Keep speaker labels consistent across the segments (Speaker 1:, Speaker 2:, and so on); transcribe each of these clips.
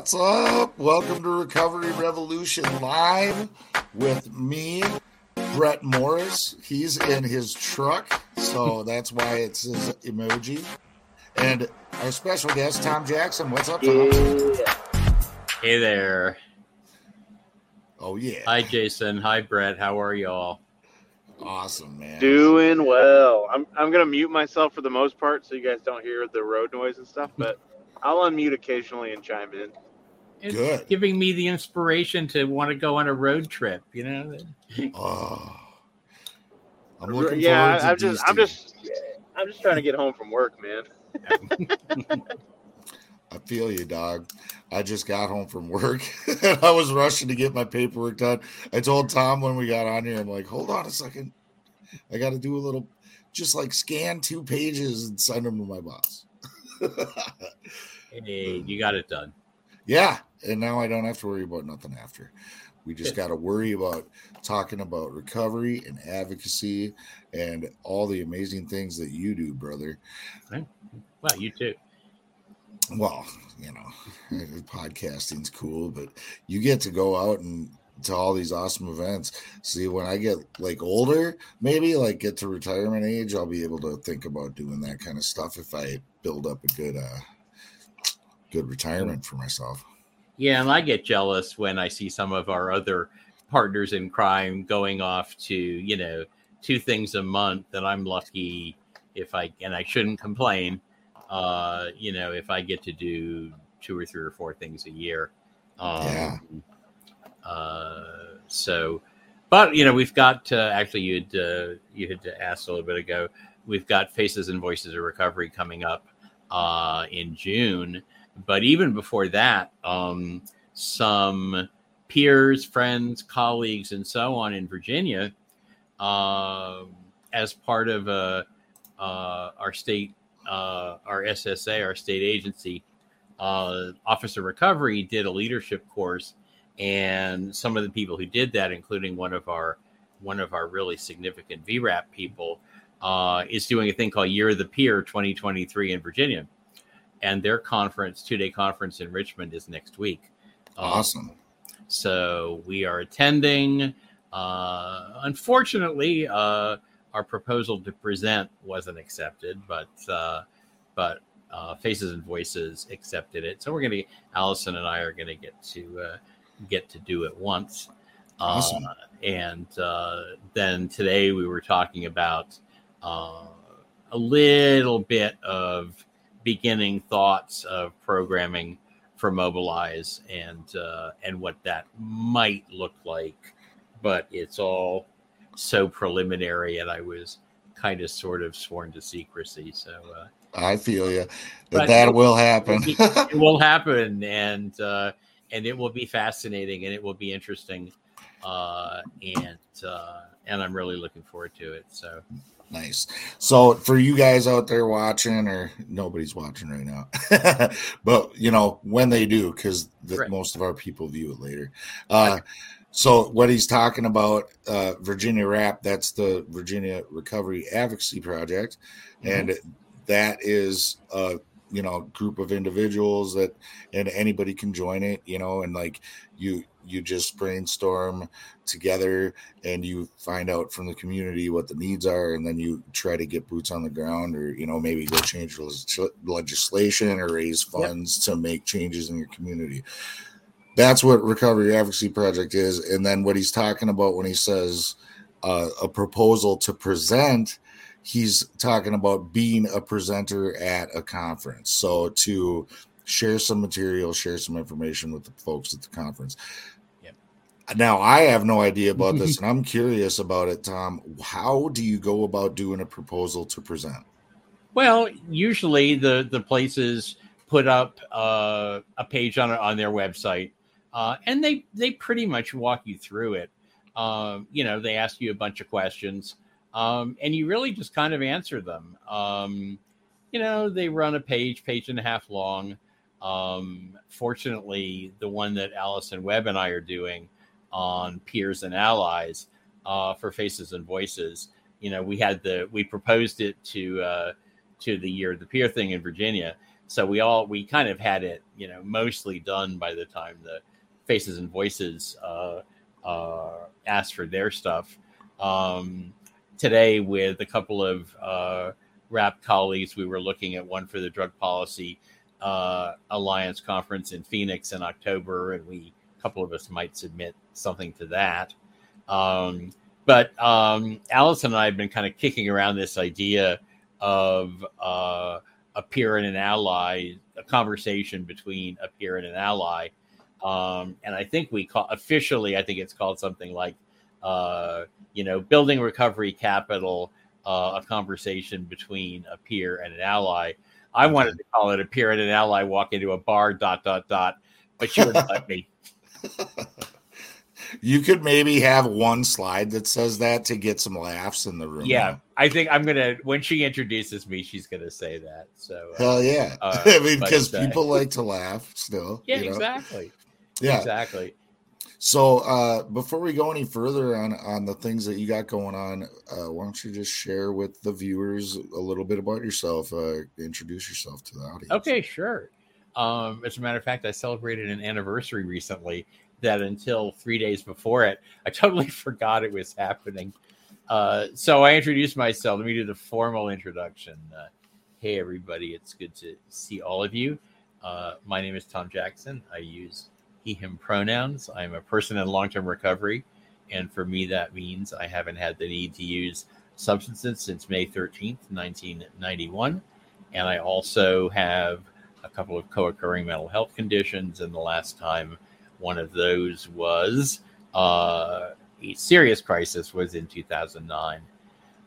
Speaker 1: What's up? Welcome to Recovery Revolution Live with me, Brett Morris. He's in his truck, so that's why it's his emoji. And our special guest, Tom Jackson. What's up, Tom?
Speaker 2: Hey there.
Speaker 1: Oh, yeah.
Speaker 2: Hi, Jason. Hi, Brett. How are y'all?
Speaker 1: Awesome, man.
Speaker 3: Doing well. I'm I'm gonna mute myself for the most part so you guys don't hear the road noise and stuff, but I'll unmute occasionally and chime in.
Speaker 2: It's
Speaker 1: Good.
Speaker 2: giving me the inspiration to want to go on a road trip, you know?
Speaker 1: Oh. I'm looking
Speaker 3: yeah,
Speaker 1: forward to
Speaker 3: I'm just I'm just I'm just trying to get home from work, man.
Speaker 1: I feel you, dog. I just got home from work and I was rushing to get my paperwork done. I told Tom when we got on here, I'm like, hold on a second. I got to do a little, just like scan two pages and send them to my boss.
Speaker 2: Hey, you got it done.
Speaker 1: Yeah. And now I don't have to worry about nothing after. We just got to worry about talking about recovery and advocacy and all the amazing things that you do, brother.
Speaker 2: Well, you too.
Speaker 1: well, you know, podcasting's cool, but you get to go out and to all these awesome events. See, when I get like older, maybe like get to retirement age, I'll be able to think about doing that kind of stuff if I build up a good uh good retirement for myself.
Speaker 2: Yeah, and I get jealous when I see some of our other partners in crime going off to, you know, two things a month, and I'm lucky if I and I shouldn't complain. Uh, you know, if I get to do two or three or four things a year. Um,
Speaker 1: Yeah.
Speaker 2: Uh, so, but you know, we've got uh, actually you had uh, you had asked a little bit ago. We've got Faces and Voices of Recovery coming up uh, in June, but even before that, um, some peers, friends, colleagues, and so on in Virginia, uh, as part of uh, uh, our state, uh, our SSA, our state agency, uh, Office of Recovery did a leadership course, and some of the people who did that, including one of our one of our really significant VRAP people, is doing a thing called Year of the Peer 2023 in Virginia, and their conference, two day conference in Richmond, is next week. Um,
Speaker 1: Awesome.
Speaker 2: so we are attending. Uh, unfortunately, uh, our proposal to present wasn't accepted, but uh, but uh, Faces and Voices accepted it. So we're gonna Allison and I are gonna get to uh, get to do it once.
Speaker 1: Awesome.
Speaker 2: Uh, and uh, then today we were talking about uh, a little bit of beginning thoughts of programming for Mobilize and uh, and what that might look like, but it's all so preliminary, and I was kind of sort of sworn to secrecy. So uh,
Speaker 1: I feel you. That
Speaker 2: But
Speaker 1: that
Speaker 2: it-
Speaker 1: will happen.
Speaker 2: it will happen, and uh, and it will be fascinating, and it will be interesting, uh, and uh, and I'm really looking forward to it. So
Speaker 1: Nice. So for you guys out there watching, or nobody's watching right now, but you know when they do, because
Speaker 2: Right.
Speaker 1: most of our people view it later. Uh, so what he's talking about, uh, Virginia Rap, that's the Virginia Recovery Advocacy Project, and that is a you know group of individuals that and anybody can join it. You know, and like you you just brainstorm together and you find out from the community what the needs are and then you try to get boots on the ground or you know maybe go change legislation or raise
Speaker 2: Yep.
Speaker 1: funds to make changes in your community that's what recovery advocacy project is and then what he's talking about when he says uh, a proposal to present he's talking about being a presenter at a conference so to share some material share some information with the folks at the conference
Speaker 2: Yep.
Speaker 1: now I have no idea about this, and I'm curious about it, Tom. How do you go about doing a proposal to present?
Speaker 2: Well, usually the the places put up uh, a page on on their website, uh, and they they pretty much walk you through it. Um, you know, they ask you a bunch of questions, um, and you really just kind of answer them. Um, you know, they run a page, page and a half long. Um, fortunately, the one that Allison Webb and I are doing on peers and allies uh, for Faces and Voices, you know, we had the we proposed it to uh, to the year of the peer thing in Virginia, so we all we kind of had it, you know, mostly done by the time the Faces and Voices uh, uh, asked for their stuff. Um, today, with a couple of uh, RAP colleagues, we were looking at one for the Drug Policy uh, Alliance conference in Phoenix in October, and we a couple of us might submit something to that. Um, but um, Allison and I have been kind of kicking around this idea of uh, a peer and an ally, a conversation between a peer and an ally. Um, and I think we call officially, I think it's called something like, uh, you know, building recovery capital, uh, a conversation between a peer and an ally. I wanted to call it a peer and an ally walk into a bar, dot, dot, dot, but you wouldn't let me.
Speaker 1: You could maybe have one slide that says that to get some laughs in the room.
Speaker 2: Yeah, I think I'm gonna when she introduces me, she's gonna say that. So
Speaker 1: uh, hell yeah,
Speaker 2: uh,
Speaker 1: I mean because
Speaker 2: uh,
Speaker 1: people like to laugh still.
Speaker 2: yeah,
Speaker 1: you know?
Speaker 2: exactly,
Speaker 1: Yeah.
Speaker 2: exactly.
Speaker 1: So uh, before we go any further on on the things that you got going on, uh, why don't you just share with the viewers a little bit about yourself? Uh, introduce yourself to the audience.
Speaker 2: Okay, sure. Um, as a matter of fact, I celebrated an anniversary recently that until three days before it, I totally forgot it was happening. Uh, so I introduced myself. Let me do the formal introduction. Uh, hey, everybody. It's good to see all of you. Uh, my name is Tom Jackson. I use he, him pronouns. I'm a person in long term recovery. And for me, that means I haven't had the need to use substances since May 13th, 1991. And I also have a couple of co occurring mental health conditions. And the last time one of those was uh, a serious crisis was in 2009.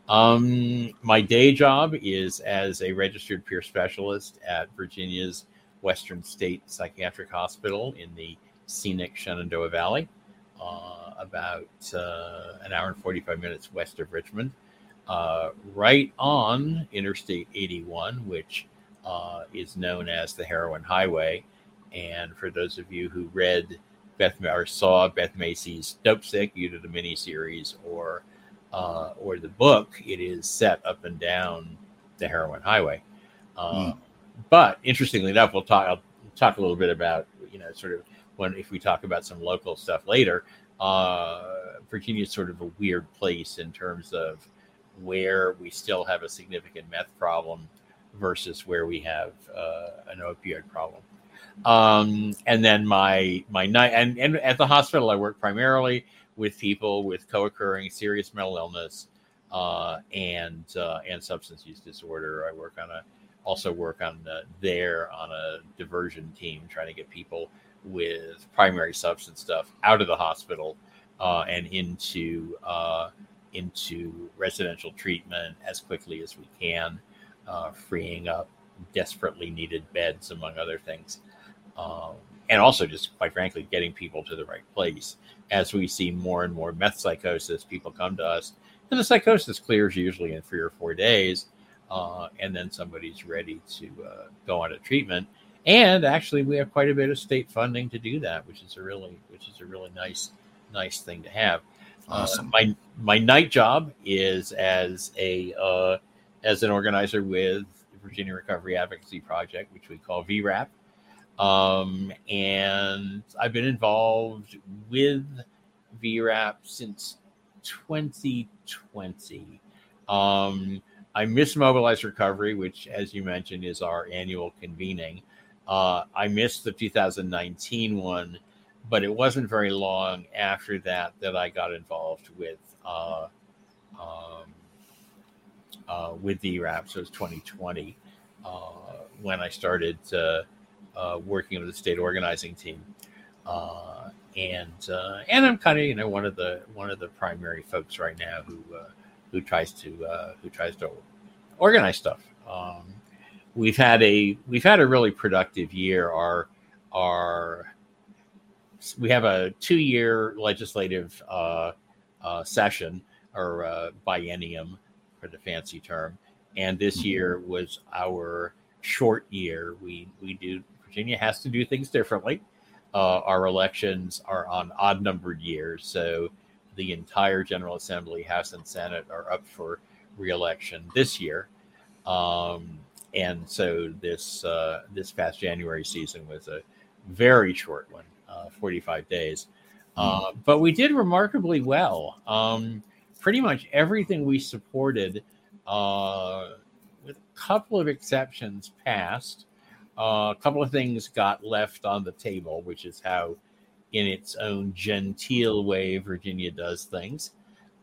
Speaker 2: Um, my day job is as a registered peer specialist at Virginia's Western State Psychiatric Hospital in the scenic Shenandoah Valley, uh, about uh, an hour and 45 minutes west of Richmond, uh, right on Interstate 81, which uh, is known as the Heroin Highway. And for those of you who read Beth or saw Beth Macy's Dopesick, either the miniseries or uh, or the book, it is set up and down the Heroin Highway. Uh, But interestingly enough, we'll talk. I'll talk a little bit about you know sort of when if we talk about some local stuff later. Uh, Virginia is sort of a weird place in terms of where we still have a significant meth problem versus where we have uh, an opioid problem. Um, and then my my night and, and at the hospital, I work primarily with people with co-occurring serious mental illness uh, and uh, and substance use disorder. I work on a also work on uh, there on a diversion team, trying to get people with primary substance stuff out of the hospital uh, and into uh, into residential treatment as quickly as we can, uh, freeing up desperately needed beds, among other things. Um, and also, just quite frankly, getting people to the right place. As we see more and more meth psychosis, people come to us, and the psychosis clears usually in three or four days, uh, and then somebody's ready to uh, go on a treatment. And actually, we have quite a bit of state funding to do that, which is a really, which is a really nice, nice thing to have.
Speaker 1: Awesome.
Speaker 2: Uh, my my night job is as a uh, as an organizer with the Virginia Recovery Advocacy Project, which we call VRAP. Um, and I've been involved with VRAP since 2020. Um, I miss Mobilize Recovery, which, as you mentioned, is our annual convening. Uh, I missed the 2019 one, but it wasn't very long after that that I got involved with uh, um, uh, with VRAP. So it was 2020 uh, when I started uh, uh, working with the state organizing team, and and I'm kind of you know one of the one of the primary folks right now who who tries to uh, who tries to organize stuff. Um, we've had a we've had a really productive year. Our our we have a two year legislative uh, uh, session or uh, biennium for the fancy term, and this
Speaker 1: Mhm.
Speaker 2: year was our short year. We we do Virginia has to do things differently. Uh, our elections are on odd numbered years, so the entire General Assembly, House and Senate are up for reelection this year. Um, and so this uh, this past January season was a very short one, uh, 45 days. Uh, but we did remarkably well. Um, pretty much everything we supported, uh, with a couple of exceptions, passed. Uh, a couple of things got left on the table, which is how, in its own genteel way, Virginia does things.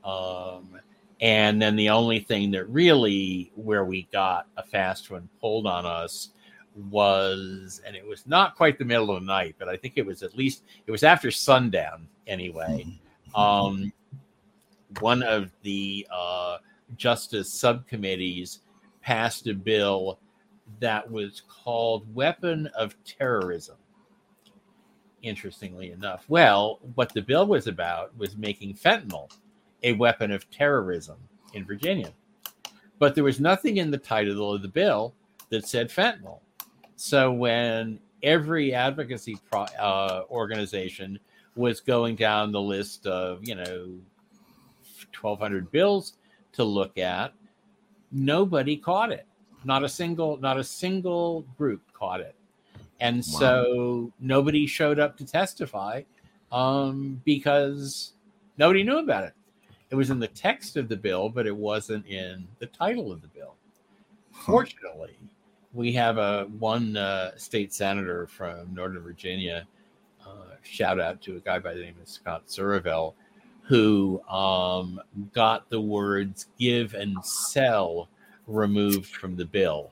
Speaker 2: Um, and then the only thing that really, where we got a fast one pulled on us was, and it was not quite the middle of the night, but I think it was at least, it was after sundown anyway. Um, one of the uh, justice subcommittees passed a bill that was called Weapon of Terrorism. Interestingly enough, well, what the bill was about was making fentanyl a weapon of terrorism in Virginia. But there was nothing in the title of the bill that said fentanyl. So when every advocacy pro, uh, organization was going down the list of, you know, 1,200 bills to look at, nobody caught it. Not a single, not a single group caught it, and
Speaker 1: Wow.
Speaker 2: so nobody showed up to testify um, because nobody knew about it. It was in the text of the bill, but it wasn't in the title of the bill. Fortunately, we have a one uh, state senator from Northern Virginia. Uh, shout out to a guy by the name of Scott Surovell, who um, got the words "give" and "sell" removed from the bill.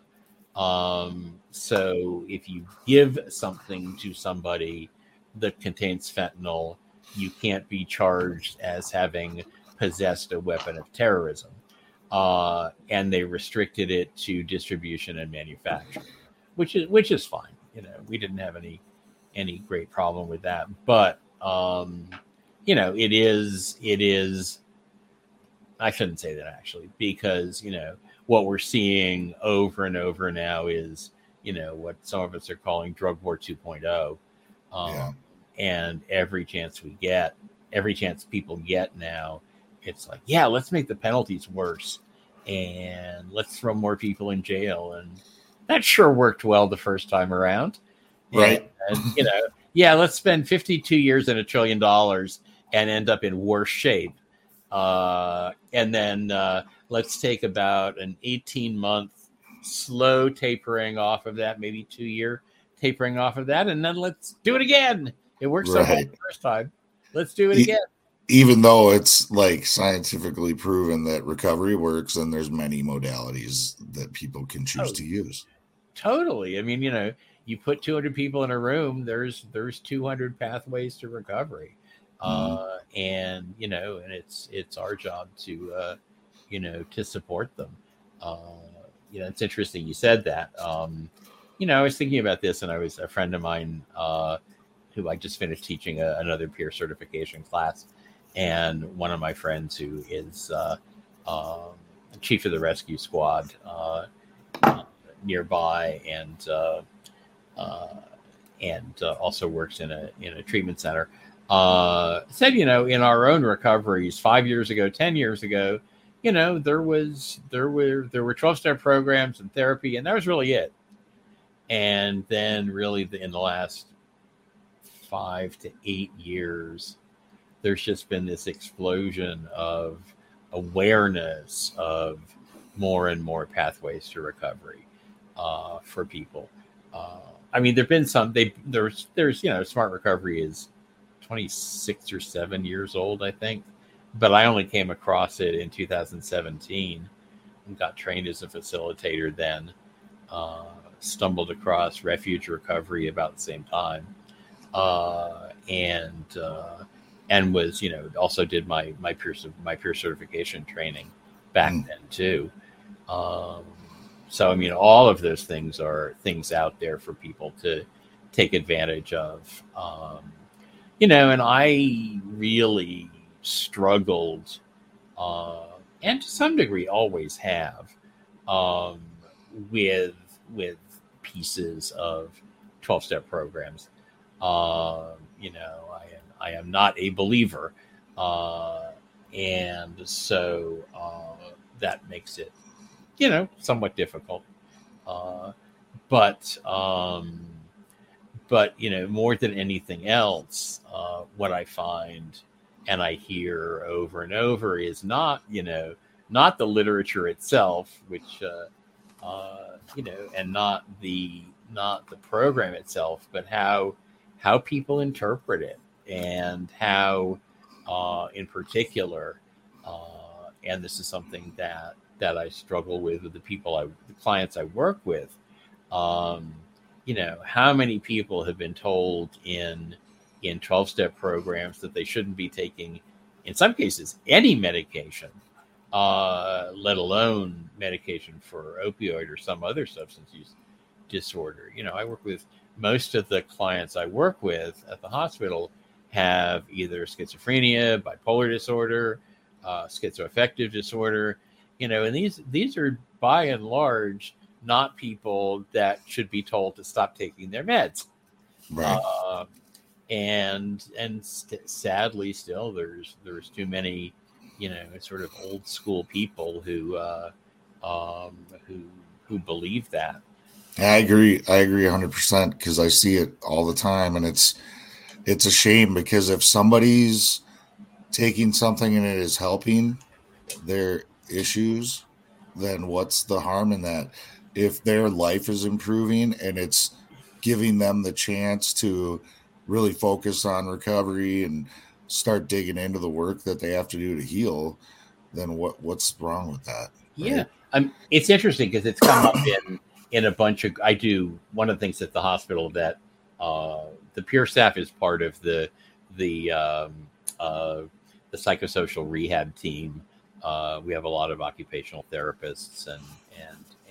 Speaker 2: Um, so if you give something to somebody that contains fentanyl, you can't be charged as having possessed a weapon of terrorism. Uh, and they restricted it to distribution and manufacture, which is which is fine. You know, we didn't have any any great problem with that, but um, you know, it is it is. I shouldn't say that actually, because you know what we're seeing over and over now is you know what some of us are calling drug war 2.0 um,
Speaker 1: Yeah.
Speaker 2: and every chance we get every chance people get now it's like yeah let's make the penalties worse and let's throw more people in jail and that sure worked well the first time around
Speaker 1: Right.
Speaker 2: and, and, you know yeah let's spend 52 years and a trillion dollars and end up in worse shape uh, and then uh, let's take about an 18 month slow tapering off of that, maybe two year tapering off of that, and then let's do it again. It worked so well the first time. Let's do it
Speaker 1: Ye-
Speaker 2: again.
Speaker 1: Even though it's like scientifically proven that recovery works, and there's many modalities that people can choose
Speaker 2: Oh.
Speaker 1: to use.
Speaker 2: Totally. I mean, you know, you put 200 people in a room, there's there's 200 pathways to recovery. Uh, and you know, and it's it's our job to uh, you know to support them. Uh, you know, it's interesting you said that. Um, you know, I was thinking about this, and I was a friend of mine uh, who I just finished teaching a, another peer certification class, and one of my friends who is uh, um, chief of the rescue squad uh, uh, nearby, and uh, uh, and uh, also works in a in a treatment center. Uh, said, you know, in our own recoveries, five years ago, ten years ago, you know, there was there were there were twelve step programs and therapy, and that was really it. And then, really, the, in the last five to eight years, there's just been this explosion of awareness of more and more pathways to recovery uh, for people. Uh, I mean, there've been some. They there's there's you know, smart recovery is 26 or seven years old, I think, but I only came across it in 2017 and got trained as a facilitator then. Uh, stumbled across refuge recovery about the same time, uh, and uh, and was you know also did my my peer my peer certification training back
Speaker 1: Mm.
Speaker 2: then too. Um, so I mean, all of those things are things out there for people to take advantage of. Um, you know, and I really struggled, uh, and to some degree, always have, um, with with pieces of twelve step programs. Uh, you know, I am I am not a believer, uh, and so uh, that makes it, you know, somewhat difficult. Uh, but um, but you know more than anything else uh, what i find and i hear over and over is not you know not the literature itself which uh, uh, you know and not the not the program itself but how how people interpret it and how uh, in particular uh, and this is something that that i struggle with with the people i the clients i work with um, you know how many people have been told in in 12 step programs that they shouldn't be taking in some cases any medication uh, let alone medication for opioid or some other substance use disorder you know i work with most of the clients i work with at the hospital have either schizophrenia bipolar disorder uh, schizoaffective disorder you know and these these are by and large not people that should be told to stop taking their meds.
Speaker 1: Right.
Speaker 2: Uh, and and st- sadly, still there's there's too many, you know, sort of old school people who uh, um, who who believe that.
Speaker 1: I agree. I agree 100 percent because I see it all the time, and it's it's a shame because if somebody's taking something and it is helping their issues, then what's the harm in that? if their life is improving and it's giving them the chance to really focus on recovery and start digging into the work that they have to do to heal, then what what's wrong with that?
Speaker 2: Right? Yeah, um, it's interesting because it's come up in in a bunch of. I do one of the things at the hospital that uh, the peer staff is part of the the um, uh, the psychosocial rehab team. Uh, we have a lot of occupational therapists and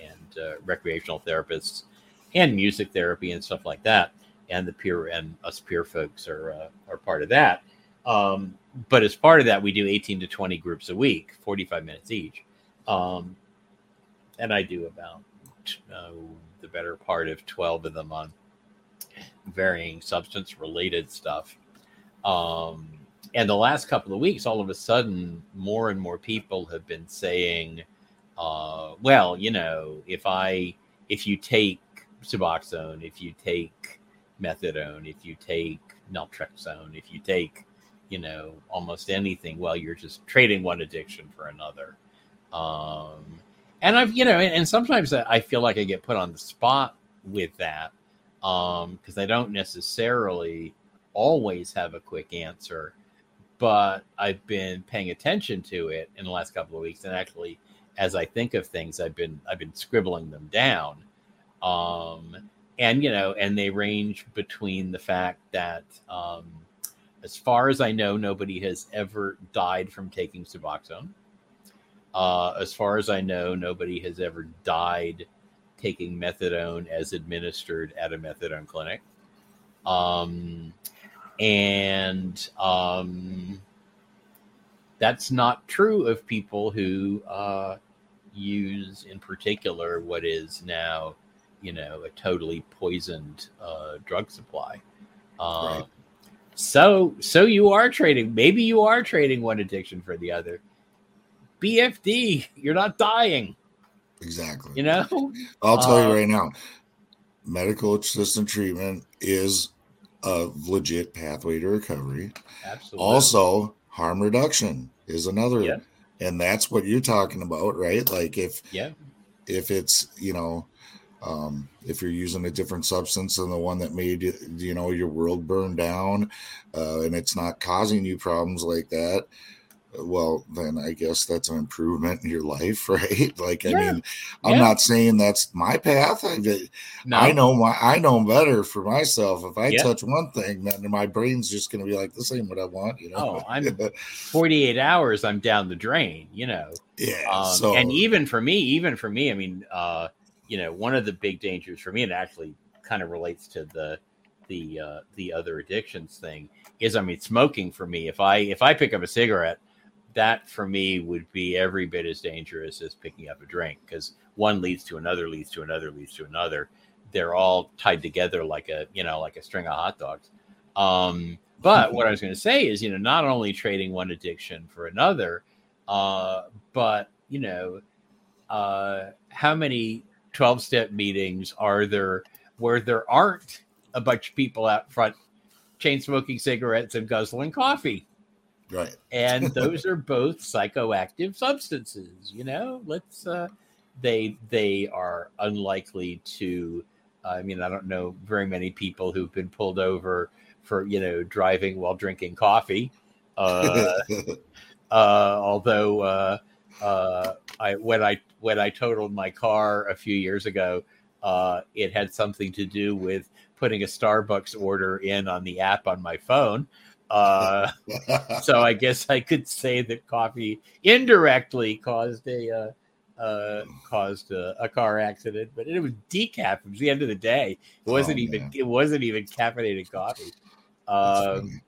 Speaker 2: and uh, recreational therapists and music therapy and stuff like that. And the peer and us peer folks are uh, are part of that. Um, but as part of that, we do 18 to 20 groups a week, 45 minutes each. Um, and I do about uh, the better part of 12 of them on varying substance related stuff. Um, and the last couple of weeks, all of a sudden, more and more people have been saying, uh, well, you know, if I if you take Suboxone, if you take methadone, if you take naltrexone, if you take, you know, almost anything, well, you're just trading one addiction for another. Um, and I've, you know, and, and sometimes I feel like I get put on the spot with that because um, I don't necessarily always have a quick answer, but I've been paying attention to it in the last couple of weeks and actually as I think of things, I've been I've been scribbling them down. Um, and you know, and they range between the fact that, um, as far as I know, nobody has ever died from taking Suboxone. Uh, as far as I know, nobody has ever died taking methadone as administered at a methadone clinic. Um, and um, that's not true of people who uh, use in particular what is now, you know, a totally poisoned uh, drug supply. right. Um, so, so you are trading. Maybe you are trading one addiction for the other. BFD, you're not dying.
Speaker 1: Exactly.
Speaker 2: You know,
Speaker 1: I'll tell you uh, right now, medical assistant treatment is a legit pathway to recovery. Absolutely. Also, harm reduction is another yeah and that's what you're talking about right like if
Speaker 2: yeah
Speaker 1: if it's you know um, if you're using a different substance than the one that made you know your world burn down uh, and it's not causing you problems like that well then i guess that's an improvement in your life right like yeah. i mean i'm yeah. not saying that's my path I, no. I know my i know better for myself if i yeah. touch one thing then my brain's just going to be like this ain't what i want you know
Speaker 2: oh i'm 48 hours i'm down the drain you know
Speaker 1: yeah
Speaker 2: um, so, and even for me even for me i mean uh you know, one of the big dangers for me, and actually kind of relates to the the uh, the other addictions thing, is I mean, smoking for me. If I if I pick up a cigarette, that for me would be every bit as dangerous as picking up a drink because one leads to another, leads to another, leads to another. They're all tied together like a you know like a string of hot dogs. Um, but what I was going to say is, you know, not only trading one addiction for another, uh, but you know, uh, how many 12 step meetings are there where there aren't a bunch of people out front chain smoking cigarettes and guzzling coffee?
Speaker 1: Right.
Speaker 2: And those are both psychoactive substances, you know, let's, uh, they, they are unlikely to, I mean, I don't know very many people who've been pulled over for, you know, driving while drinking coffee. Uh, uh, although, uh, uh, I when I when I totaled my car a few years ago, uh, it had something to do with putting a Starbucks order in on the app on my phone. Uh, so I guess I could say that coffee indirectly caused a uh, uh, caused a, a, car accident, but it was decaf. It was the end of the day. It wasn't
Speaker 1: Oh,
Speaker 2: even it wasn't even caffeinated coffee. Um,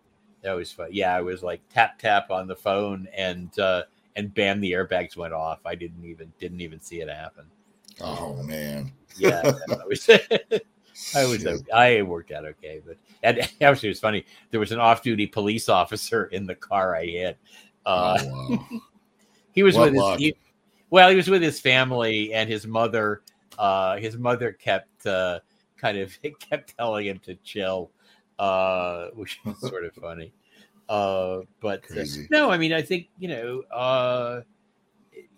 Speaker 2: that was fun. Yeah, I was like tap tap on the phone and uh, and bam, the airbags went off. I didn't even didn't even see it happen.
Speaker 1: oh man.
Speaker 2: Yeah, I was. I was. I worked out okay, but and actually, it was funny. There was an off-duty police officer in the car I hit. Uh,
Speaker 1: oh, wow.
Speaker 2: he was
Speaker 1: What
Speaker 2: with his. He, well, he was with his family, and his mother. Uh, his mother kept uh, kind of kept telling him to chill, uh, which was sort of funny. Uh, but uh, no, I mean, I think you know, uh,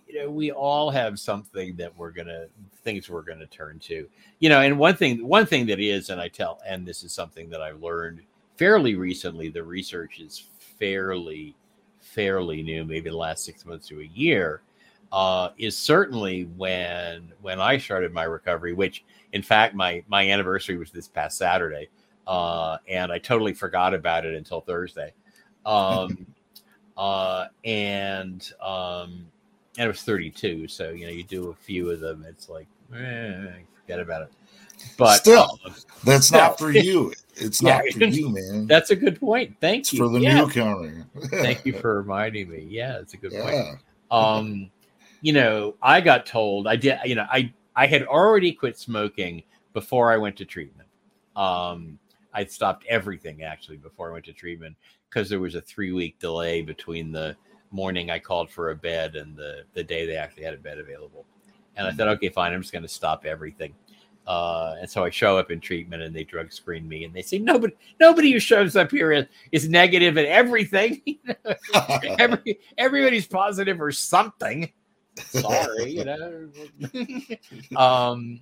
Speaker 2: you know, we all have something that we're gonna things we're gonna turn to. You know, and one thing, one thing that is, and I tell, and this is something that I've learned fairly recently. The research is fairly, fairly new, maybe the last six months to a year. Uh, is certainly when when I started my recovery, which in fact my my anniversary was this past Saturday, uh, and I totally forgot about it until Thursday. Um, uh, and um, and it was 32. So you know, you do a few of them, it's like eh, forget about it. But
Speaker 1: Still,
Speaker 2: um,
Speaker 1: That's
Speaker 2: No.
Speaker 1: not for you. It's
Speaker 2: Yeah.
Speaker 1: not for you, man.
Speaker 2: that's a good point. Thank
Speaker 1: it's
Speaker 2: you.
Speaker 1: for the
Speaker 2: Yeah.
Speaker 1: newcomer.
Speaker 2: Thank you for reminding me. Yeah, it's a good point. Um you know i got told i did you know i i had already quit smoking before i went to treatment um i stopped everything actually before i went to treatment because there was a three week delay between the morning i called for a bed and the the day they actually had a bed available and i said okay fine i'm just going to stop everything uh, and so I show up in treatment and they drug screen me and they say nobody nobody who shows up here is, is negative at everything. Every everybody's positive or something. Sorry, you know. um,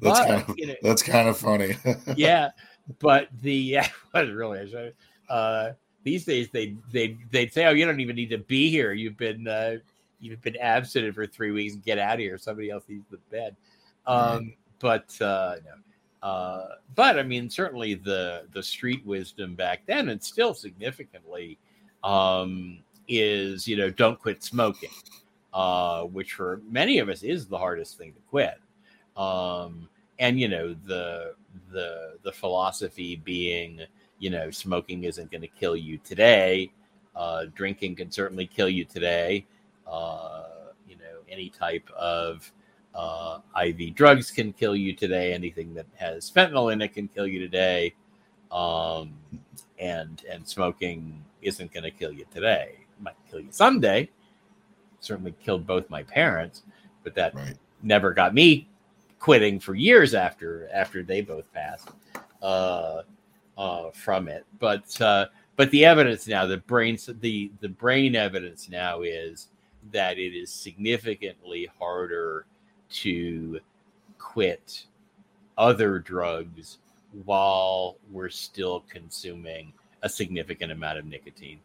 Speaker 1: That's
Speaker 2: but,
Speaker 1: kind of
Speaker 2: you know,
Speaker 1: that's kind of funny.
Speaker 2: yeah, but the yeah, was really uh, these days they they they'd say, oh, you don't even need to be here. You've been uh, you've been absent for three weeks. Get out of here. Somebody else needs the bed. Um, but uh, no. Uh, but I mean, certainly the the street wisdom back then, and still significantly, um, is you know don't quit smoking, uh, which for many of us is the hardest thing to quit. Um, and you know the the the philosophy being you know smoking isn't going to kill you today, uh, drinking can certainly kill you today. Uh, you know any type of uh, IV drugs can kill you today. Anything that has fentanyl in it can kill you today. Um, and and smoking isn't going to kill you today. It might kill you someday. Certainly killed both my parents, but that
Speaker 1: right.
Speaker 2: never got me quitting for years after after they both passed uh, uh, from it. But uh, but the evidence now, the brain the the brain evidence now is that it is significantly harder to quit other drugs while we're still consuming a significant amount of nicotine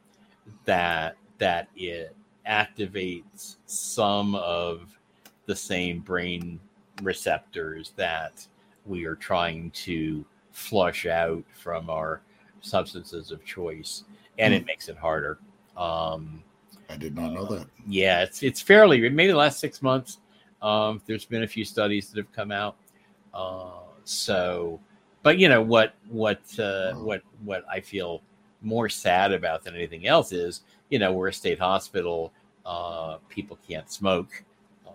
Speaker 2: that that it activates some of the same brain receptors that we are trying to flush out from our substances of choice and it makes it harder um
Speaker 1: I did not know that.
Speaker 2: yeah, it's it's fairly maybe the last six months. Um, there's been a few studies that have come out. Uh, so, but you know what what uh, what what I feel more sad about than anything else is you know we're a state hospital. Uh, people can't smoke. Uh,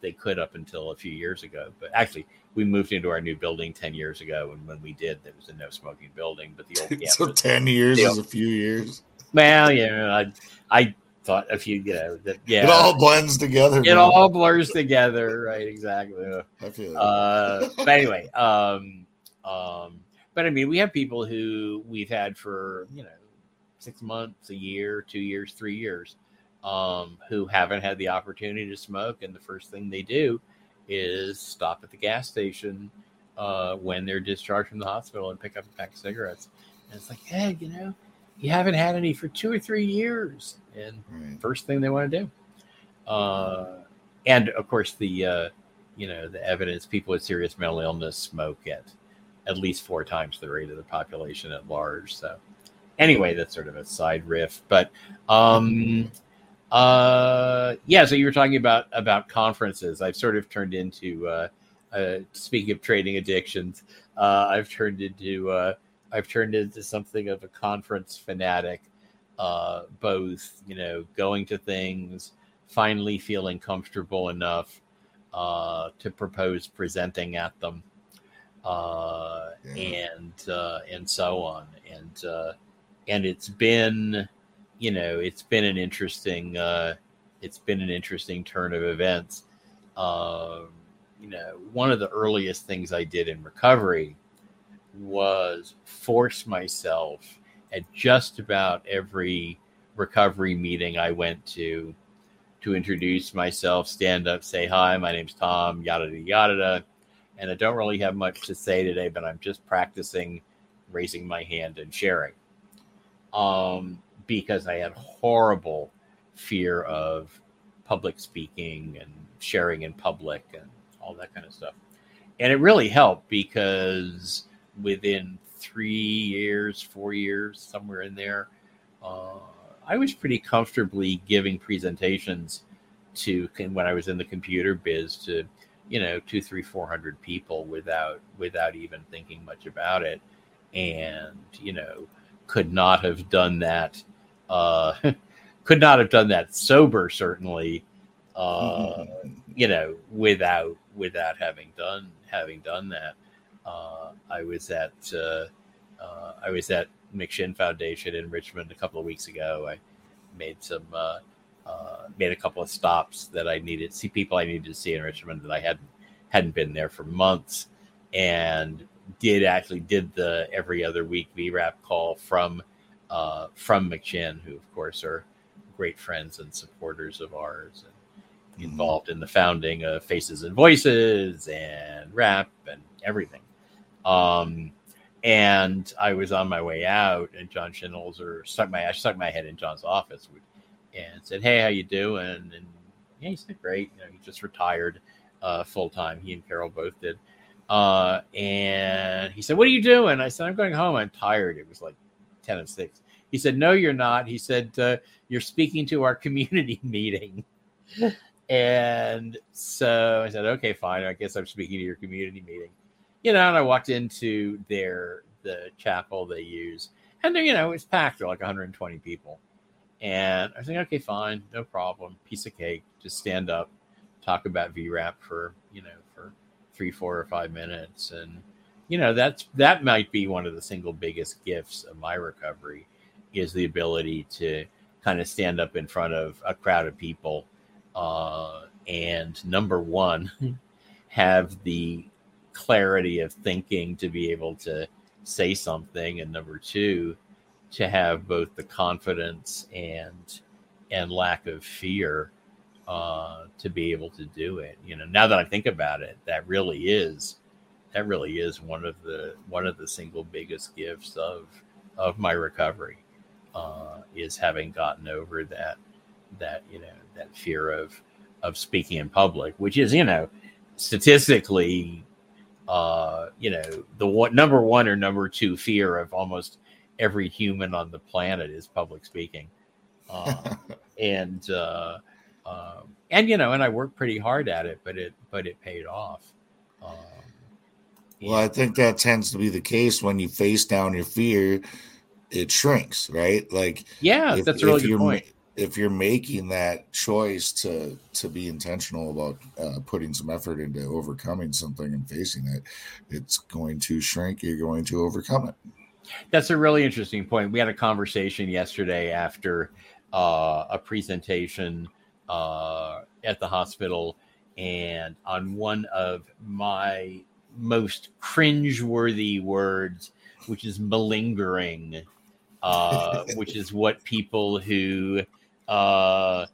Speaker 2: they could up until a few years ago, but actually we moved into our new building 10 years ago and when we did there was a no smoking building but the old campus,
Speaker 1: so 10 years is a few years.
Speaker 2: Well yeah i i thought a few you know that yeah.
Speaker 1: It all blends together
Speaker 2: it bro. all blurs together right exactly.
Speaker 1: I feel
Speaker 2: uh, but anyway um um but i mean we have people who we've had for you know six months a year two years three years um who haven't had the opportunity to smoke and the first thing they do is stop at the gas station uh, when they're discharged from the hospital and pick up a pack of cigarettes. And it's like, hey, you know, you haven't had any for two or three years, and right. first thing they want to do. Uh, and of course, the uh, you know the evidence people with serious mental illness smoke at at least four times the rate of the population at large. So anyway, that's sort of a side riff, but um, uh, yeah. So you were talking about about conferences. I've sort of turned into uh, uh, speaking of trading addictions. Uh, I've turned into uh, I've turned into something of a conference fanatic. Uh, both, you know, going to things, finally feeling comfortable enough uh, to propose presenting at them, uh, yeah. and uh, and so on, and uh, and it's been you know, it's been an interesting, uh, it's been an interesting turn of events. Um, you know, one of the earliest things I did in recovery was force myself at just about every recovery meeting I went to to introduce myself, stand up, say hi, my name's Tom, yada yada yada. And I don't really have much to say today, but I'm just practicing raising my hand and sharing. Um, because I had horrible fear of public speaking and sharing in public and all that kind of stuff. And it really helped because within three years, four years, somewhere in there, uh, I was pretty comfortably giving presentations to when I was in the computer biz to you know two, three, four hundred people without without even thinking much about it, and you know could not have done that uh, could not have done that sober, certainly. Uh, mm-hmm. You know, without without having done having done that, uh, I was at uh, uh, I was at McShin Foundation in Richmond a couple of weeks ago. I made some uh, uh, made a couple of stops that I needed see people I needed to see in Richmond that I hadn't hadn't been there for months, and did actually did the every other week VRAP call from uh, from McShin, who of course are great friends and supporters of ours, and mm-hmm. involved in the founding of Faces and Voices and Rap and everything. Um, and I was on my way out, and John Shinholser stuck my I stuck my head in John's office and said, "Hey, how you doing?" And yeah, he said, "Great." You know, he just retired uh, full time. He and Carol both did. Uh, and he said, "What are you doing?" I said, "I'm going home. I'm tired." It was like 10 and 6. He said, No, you're not. He said, uh, You're speaking to our community meeting. and so I said, Okay, fine. I guess I'm speaking to your community meeting. You know, and I walked into their the chapel they use, and you know, it's packed. There like 120 people. And I like, okay, fine, no problem. Piece of cake. Just stand up, talk about VRAP for, you know, for three, four, or five minutes. And you know that's that might be one of the single biggest gifts of my recovery is the ability to kind of stand up in front of a crowd of people uh, and number one have the clarity of thinking to be able to say something and number two to have both the confidence and and lack of fear uh, to be able to do it. You know now that i think about it that really is that really is one of the one of the single biggest gifts of of my recovery uh, is having gotten over that that you know that fear of of speaking in public, which is you know statistically uh, you know the one, number one or number two fear of almost every human on the planet is public speaking, uh, and uh, Um, and you know, and I worked pretty hard at it, but it but it paid off.
Speaker 1: Well, I think that tends to be the case when you face down your fear, it shrinks, right? Like
Speaker 2: yeah,
Speaker 1: if-
Speaker 2: that's a really good point.
Speaker 1: If you're making that choice to to be intentional about uh, putting some effort into overcoming something and facing it, it's going to shrink. You're going to overcome it.
Speaker 2: That's a really interesting point. We had a conversation yesterday after uh, a presentation uh, at the hospital, and on one of my most cringe-worthy words, which is malingering, uh, which is what people who uh,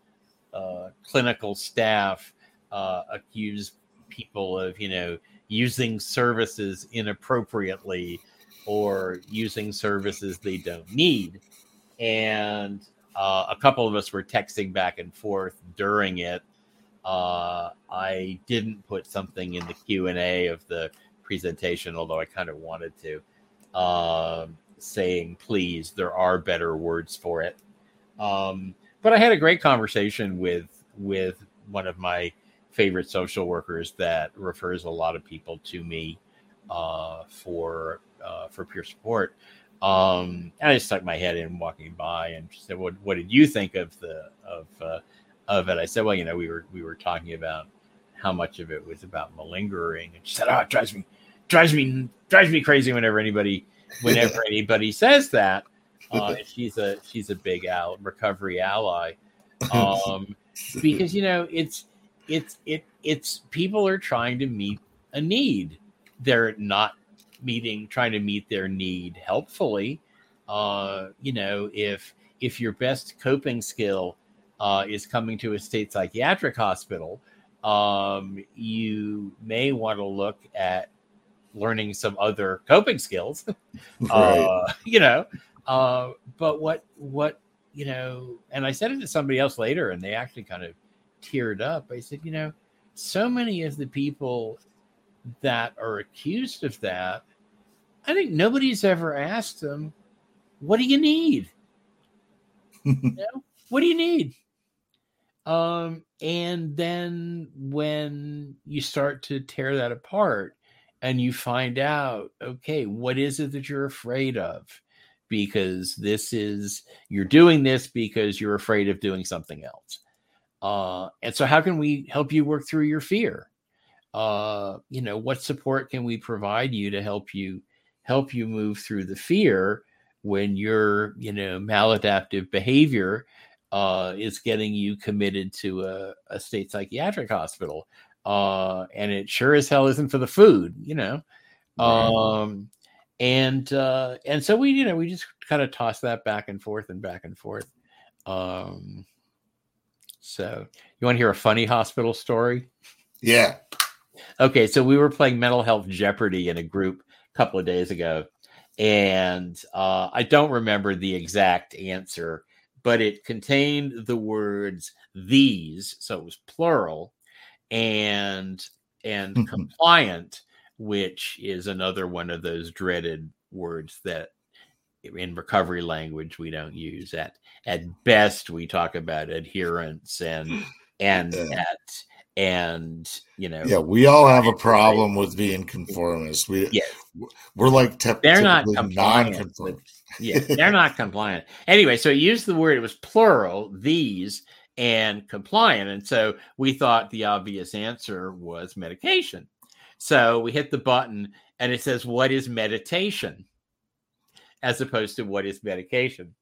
Speaker 2: uh, clinical staff uh, accuse people of, you know, using services inappropriately or using services they don't need. And uh, a couple of us were texting back and forth during it. Uh, I didn't put something in the Q and A of the presentation, although I kind of wanted to, um, saying, "Please, there are better words for it." Um, but I had a great conversation with with one of my favorite social workers that refers a lot of people to me uh, for uh, for peer support. Um, and I stuck my head in walking by and said, "What what did you think of the of uh, of it?" I said, "Well, you know, we were we were talking about how much of it was about malingering." And she said, "Oh, it drives me drives me drives me crazy whenever anybody whenever anybody says that." Uh, she's a she's a big al- recovery ally um, because you know it's it's it it's people are trying to meet a need they're not meeting trying to meet their need helpfully uh you know if if your best coping skill uh is coming to a state psychiatric hospital um you may want to look at learning some other coping skills
Speaker 1: Right.
Speaker 2: uh, you know uh, but what what you know and i said it to somebody else later and they actually kind of teared up. I said you know so many of the people that are accused of that i think nobody's ever asked them what do you need you know what do you need um and then when you start to tear that apart and you find out okay what is it that you're afraid of? Because this is you're doing this because you're afraid of doing something else. Uh and so how can we help you work through your fear? Uh you know what support can we provide you to help you help you move through the fear when your you know maladaptive behavior uh is getting you committed to a, a state psychiatric hospital uh and it sure as hell isn't for the food you know
Speaker 1: Right.
Speaker 2: um and uh and so we you know we just kind of toss that back and forth and back and forth um so you want to hear a funny hospital story
Speaker 1: yeah.
Speaker 2: Okay, so we were playing Mental Health Jeopardy in a group a couple of days ago, and uh, I don't remember the exact answer, but it contained the words "these," so it was plural, and and hmm, hmm. compliant, which is another one of those dreaded words that in recovery language we don't use. At at best, we talk about adherence and and
Speaker 1: Yeah.
Speaker 2: at and you know
Speaker 1: Yeah. We all have a problem with being conformist. We
Speaker 2: Yes.
Speaker 1: we're like te-
Speaker 2: They're not
Speaker 1: non-conformist.
Speaker 2: Yeah, they're not compliant. Anyway, so it used the word, it was plural, these, and compliant. And so we thought the obvious answer was medication. So we hit the button and it says, What is meditation? As opposed to what is medication.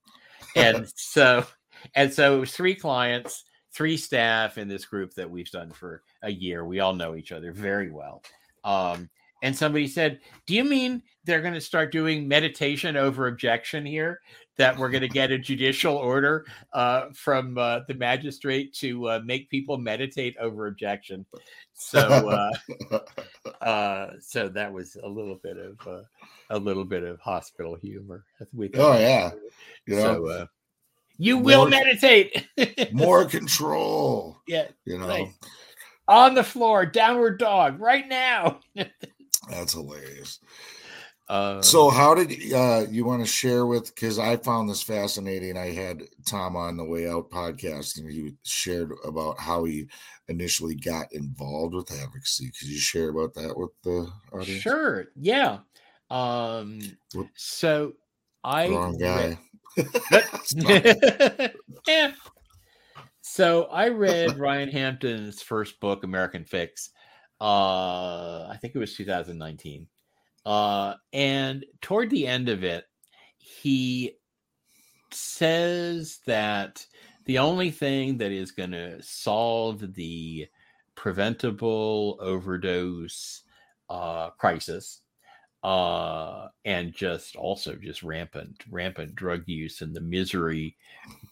Speaker 2: And so, and so it was three clients, three staff in this group that we've done for a year. We all know each other very well. Um, and somebody said, Do you mean they're going to start doing meditation over objection here? That we're going to get a judicial order uh, from uh, the magistrate to uh, make people meditate over objection. So, uh, uh, so that was a little bit of uh, a little bit of hospital humor. Thought
Speaker 1: Oh, yeah. You know,
Speaker 2: So, uh, you will meditate.
Speaker 1: more control.
Speaker 2: yeah,
Speaker 1: You know,
Speaker 2: Right. on the floor, downward dog, right now.
Speaker 1: that's hilarious.
Speaker 2: Uh,
Speaker 1: So, how did uh, you want to share with? Because I found this fascinating. I had Tom on the Way Out podcast, and he shared about how he initially got involved with advocacy. Could you share about that with the audience?
Speaker 2: Sure. Yeah. Um, so I
Speaker 1: Wrong guy.
Speaker 2: read- yeah. So I read Ryan Hampton's first book, American Fix. Uh, I think it was 2019. Uh, and toward the end of it, he says that the only thing that is going to solve the preventable overdose uh, crisis uh, and just also just rampant rampant drug use and the misery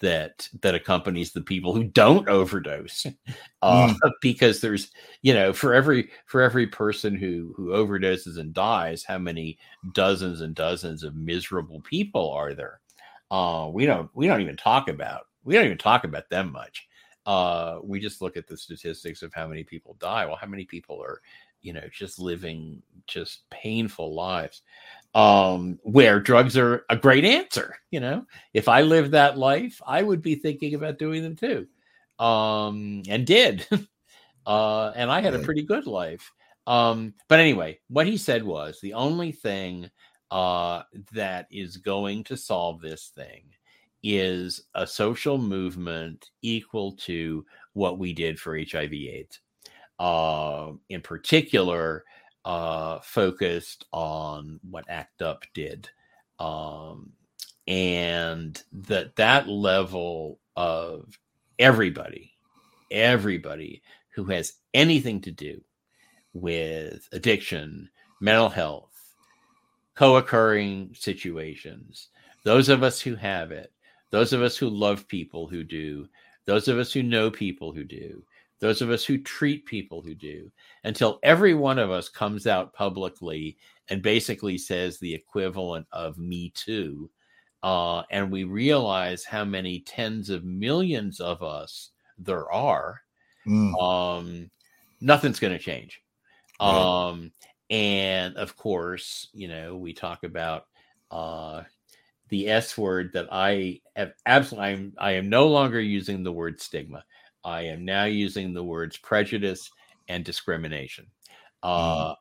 Speaker 2: that that accompanies the people who don't overdose. Uh, because there's you know for every for every person who who overdoses and dies how many dozens and dozens of miserable people are there? Uh, we don't we don't even talk about we don't even talk about them much. Uh, we just look at the statistics of how many people die. Well how many people are you know just living just painful lives um where drugs are a great answer you know? If i lived that life i would be thinking about doing them too. Um and did. Uh and i had a pretty good life. Um but anyway what he said was the only thing uh that is going to solve this thing is a social movement equal to what we did for hiv aids uh, in particular, uh, focused on what ACT UP did, um, and that that level of everybody, everybody who has anything to do with addiction, mental health, co-occurring situations, those of us who have it, those of us who love people who do, those of us who know people who do, those of us who treat people who do, until every one of us comes out publicly and basically says the equivalent of me too. Uh, and we realize how many tens of millions of us there are,
Speaker 1: Mm,
Speaker 2: um, nothing's going to change.
Speaker 1: Right.
Speaker 2: Um, and of course, you know, we talk about uh, the S word that I have absolutely, I'm, I am no longer using the word stigma. I am now using the words prejudice and discrimination. Uh,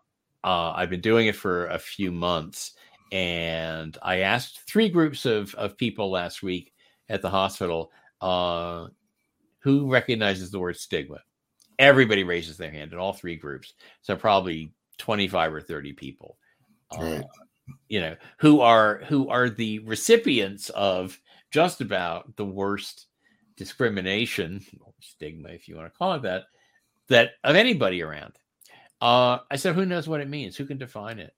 Speaker 2: uh, I've been doing it for a few months, and I asked three groups of, of people last week at the hospital uh, who recognizes the word stigma. Everybody raises their hand in all three groups. So probably 25 or 30 people. uh,
Speaker 1: Right.
Speaker 2: you know, who are who are the recipients of just about the worst discrimination or stigma, if you want to call it that, that of anybody around. Uh, I said, who knows what it means? Who can define it?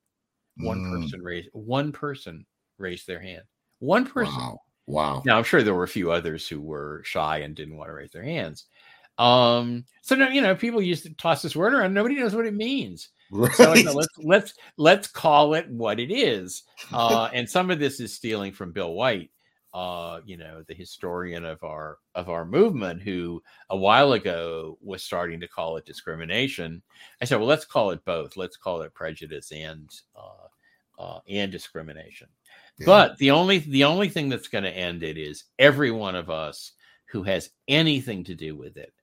Speaker 2: One
Speaker 1: Mm,
Speaker 2: person raised one person raised their hand. One person.
Speaker 1: Wow. Wow.
Speaker 2: Now I'm sure there were a few others who were shy and didn't want to raise their hands. Um, so you know, people used to toss this word around. Nobody knows what it means. So I
Speaker 1: Right.
Speaker 2: said, let's let's let's call it what it is. Uh, and some of this is stealing from Bill White, uh, you know, the historian of our of our movement, who a while ago was starting to call it discrimination. I said, well, let's call it both. Let's call it prejudice and uh, uh, and discrimination.
Speaker 1: Yeah.
Speaker 2: But the only the only thing that's going to end it is every one of us who has anything to do with it,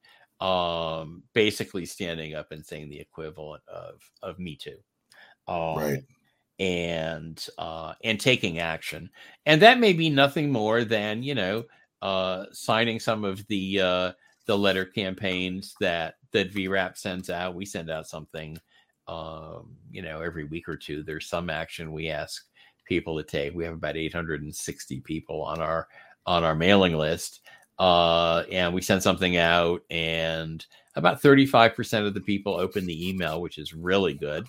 Speaker 2: um, basically standing up and saying the equivalent of of Me Too, um,
Speaker 1: Right.
Speaker 2: And uh, and taking action, and that may be nothing more than you know uh, signing some of the uh, the letter campaigns that that VRAP sends out. We send out something, um, you know, every week or two. There's some action we ask people to take. We have about 860 people on our on our mailing list, uh, and we send something out, and about 35% of the people open the email, which is really good,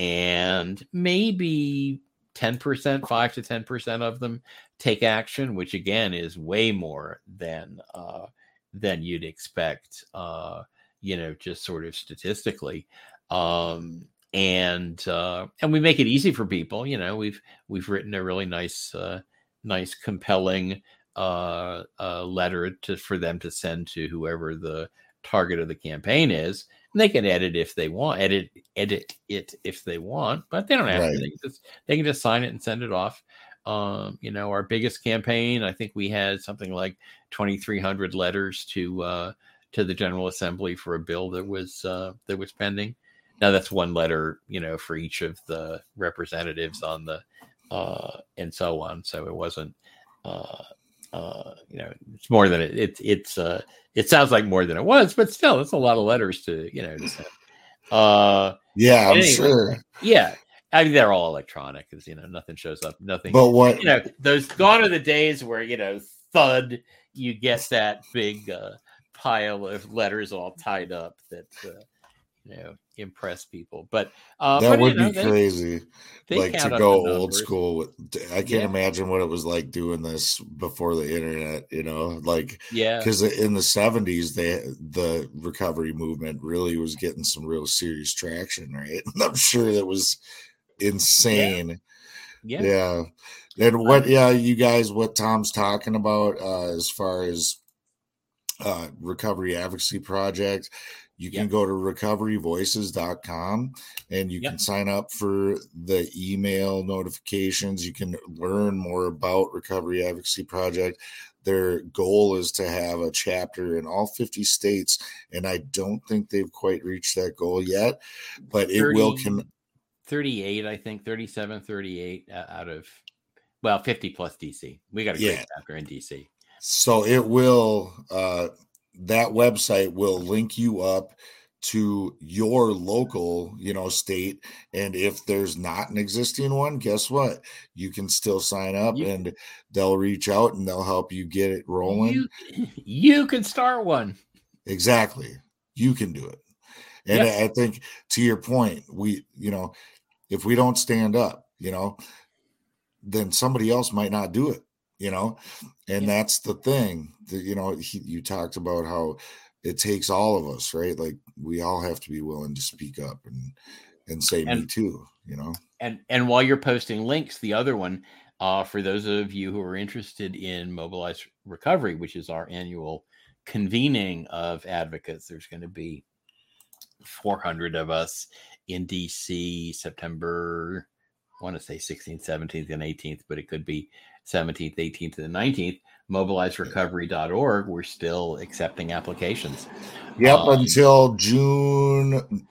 Speaker 2: and maybe 10%, five to 10% of them take action, which again is way more than uh, than you'd expect. Uh, you know, just sort of statistically. Um, and uh, and we make it easy for people. You know, we've we've written a really nice, uh, nice, compelling uh, uh, letter to for them to send to whoever the target of the campaign is, And they can edit if they want, edit edit it if they want, but they don't have
Speaker 1: Right.
Speaker 2: to. They can, just, they can just sign it and send it off. Um, you know, our biggest campaign, I think we had something like 2,300 letters to uh, to the General Assembly for a bill that was uh, that was pending. Now that's one letter, you know, for each of the representatives on the uh, and so on. So it wasn't, uh, uh, you know, it's more than it. it it's uh, it sounds like more than it was, but still, it's a lot of letters to you know to send. Uh,
Speaker 1: Yeah, I'm
Speaker 2: Anyway.
Speaker 1: sure.
Speaker 2: yeah, I mean they're all electronic because you know nothing shows up, nothing.
Speaker 1: But what
Speaker 2: you know, those gone are the days where you know thud, you get that big uh, pile of letters all tied up that uh, you know impress people. But uh,
Speaker 1: that
Speaker 2: but, you
Speaker 1: would
Speaker 2: know,
Speaker 1: be
Speaker 2: they-
Speaker 1: crazy.
Speaker 2: they
Speaker 1: like to go old school with I can't
Speaker 2: Yeah.
Speaker 1: imagine what it was like doing this before the internet, you know, like
Speaker 2: Yeah,
Speaker 1: because in the 70s they the recovery movement really was getting some real serious traction, right? And I'm sure that was insane.
Speaker 2: yeah,
Speaker 1: Yeah. And what yeah, you guys what Tom's talking about uh as far as uh recovery advocacy project, you can
Speaker 2: Yep.
Speaker 1: go to recoveryvoices.com and you
Speaker 2: Yep.
Speaker 1: can sign up for the email notifications. You can learn more about Recovery Advocacy Project. Their goal is to have a chapter in all 50 states, and I don't think they've quite reached that goal yet, but it will
Speaker 2: 30
Speaker 1: con-
Speaker 2: 38, I think 37, 38 uh, out of well 50 plus DC. We got a great
Speaker 1: Yeah.
Speaker 2: chapter in DC.
Speaker 1: So it will uh that website will link you up to your local, you know, state and if there's not an existing one, guess what? You can still sign up
Speaker 2: You-
Speaker 1: and they'll reach out and they'll help you get it rolling.
Speaker 2: You you can start one.
Speaker 1: Exactly. You can do it. And I think to your point, we, you know, if we don't stand up, you know, then somebody else might not do it, you know, and
Speaker 2: Yeah.
Speaker 1: that's the thing that, you know, he, you talked about how it takes all of us, right? Like we all have to be willing to speak up and, and say me too, you know?
Speaker 2: And and while you're posting links, the other one uh, for those of you who are interested in Mobilize Recovery, which is our annual convening of advocates, there's going to be 400 of us in DC September. I want to say 16th, 17th, and 18th, but it could be 17th, 18th, and 19th. MobilizeRecovery.org. We're still accepting applications.
Speaker 1: Yep.
Speaker 2: Um,
Speaker 1: until June.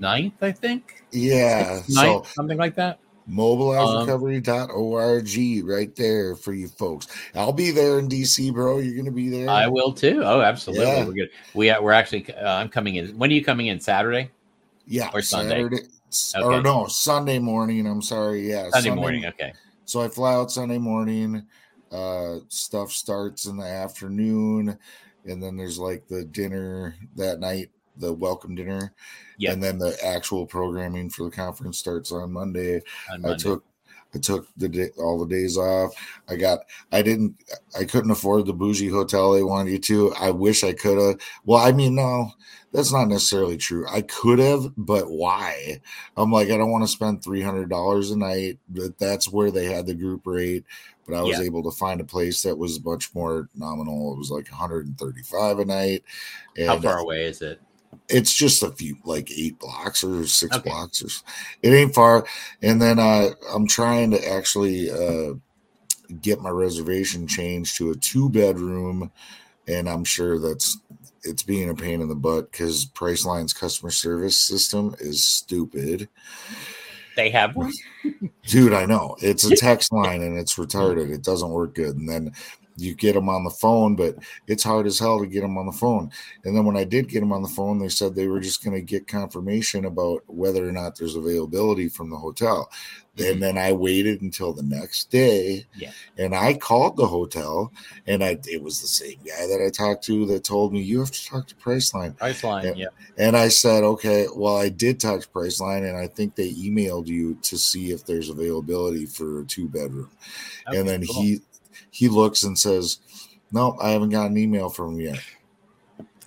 Speaker 2: 9th, I think.
Speaker 1: Yeah.
Speaker 2: 9th,
Speaker 1: So
Speaker 2: something like that.
Speaker 1: mobilizerecovery.org right there for you folks. I'll be there in DC, bro. You're going to be there.
Speaker 2: I will too. Oh, absolutely.
Speaker 1: Yeah.
Speaker 2: We're good. We we're actually. Uh, I'm coming in. When are you coming in? Saturday.
Speaker 1: Yeah,
Speaker 2: Or Sunday?
Speaker 1: Saturday, s- or no, Sunday morning. I'm sorry. Yeah,
Speaker 2: Sunday, morning. Okay.
Speaker 1: So I fly out Sunday morning. Uh, stuff starts in the afternoon, and then there's like the dinner that night, the welcome dinner,
Speaker 2: Yeah.
Speaker 1: and then the actual programming for the conference starts on Monday.
Speaker 2: On
Speaker 1: I took I took the day, all the days off. I got I didn't I couldn't afford the bougie hotel they wanted you to. I wish I could have. Well, I mean, no, that's not necessarily true. I could have, but why? I'm like, I don't want to spend three hundred dollars a night. But that's where they had the group rate. But I was
Speaker 2: Yeah.
Speaker 1: able to find a place that was much more nominal. It was like 135 a night. And
Speaker 2: How far away is it?
Speaker 1: It's just a few like eight blocks or six
Speaker 2: Okay.
Speaker 1: blocks or it ain't far and then uh i'm trying to actually uh get my reservation changed to a two bedroom and i'm sure that's it's being a pain in the butt because priceline's customer service system is stupid
Speaker 2: They have one.
Speaker 1: dude i know it's a text line and it's retarded it doesn't work good and then you get them on the phone but it's hard as hell to get them on the phone and then when i did get them on the phone they said they were just going to get confirmation about whether or not there's availability from the hotel and mm-hmm. then i waited until the next day
Speaker 2: Yeah.
Speaker 1: and i called the hotel and i it was the same guy that i talked to that told me you have to talk to priceline
Speaker 2: Priceline.
Speaker 1: Yeah.
Speaker 2: Yeah.
Speaker 1: and I said, okay, well, I did talk to Priceline, and I think they emailed you to see if there's availability for a two bedroom. and then
Speaker 2: cool.
Speaker 1: he he looks and says, no, I haven't got an email from him yet.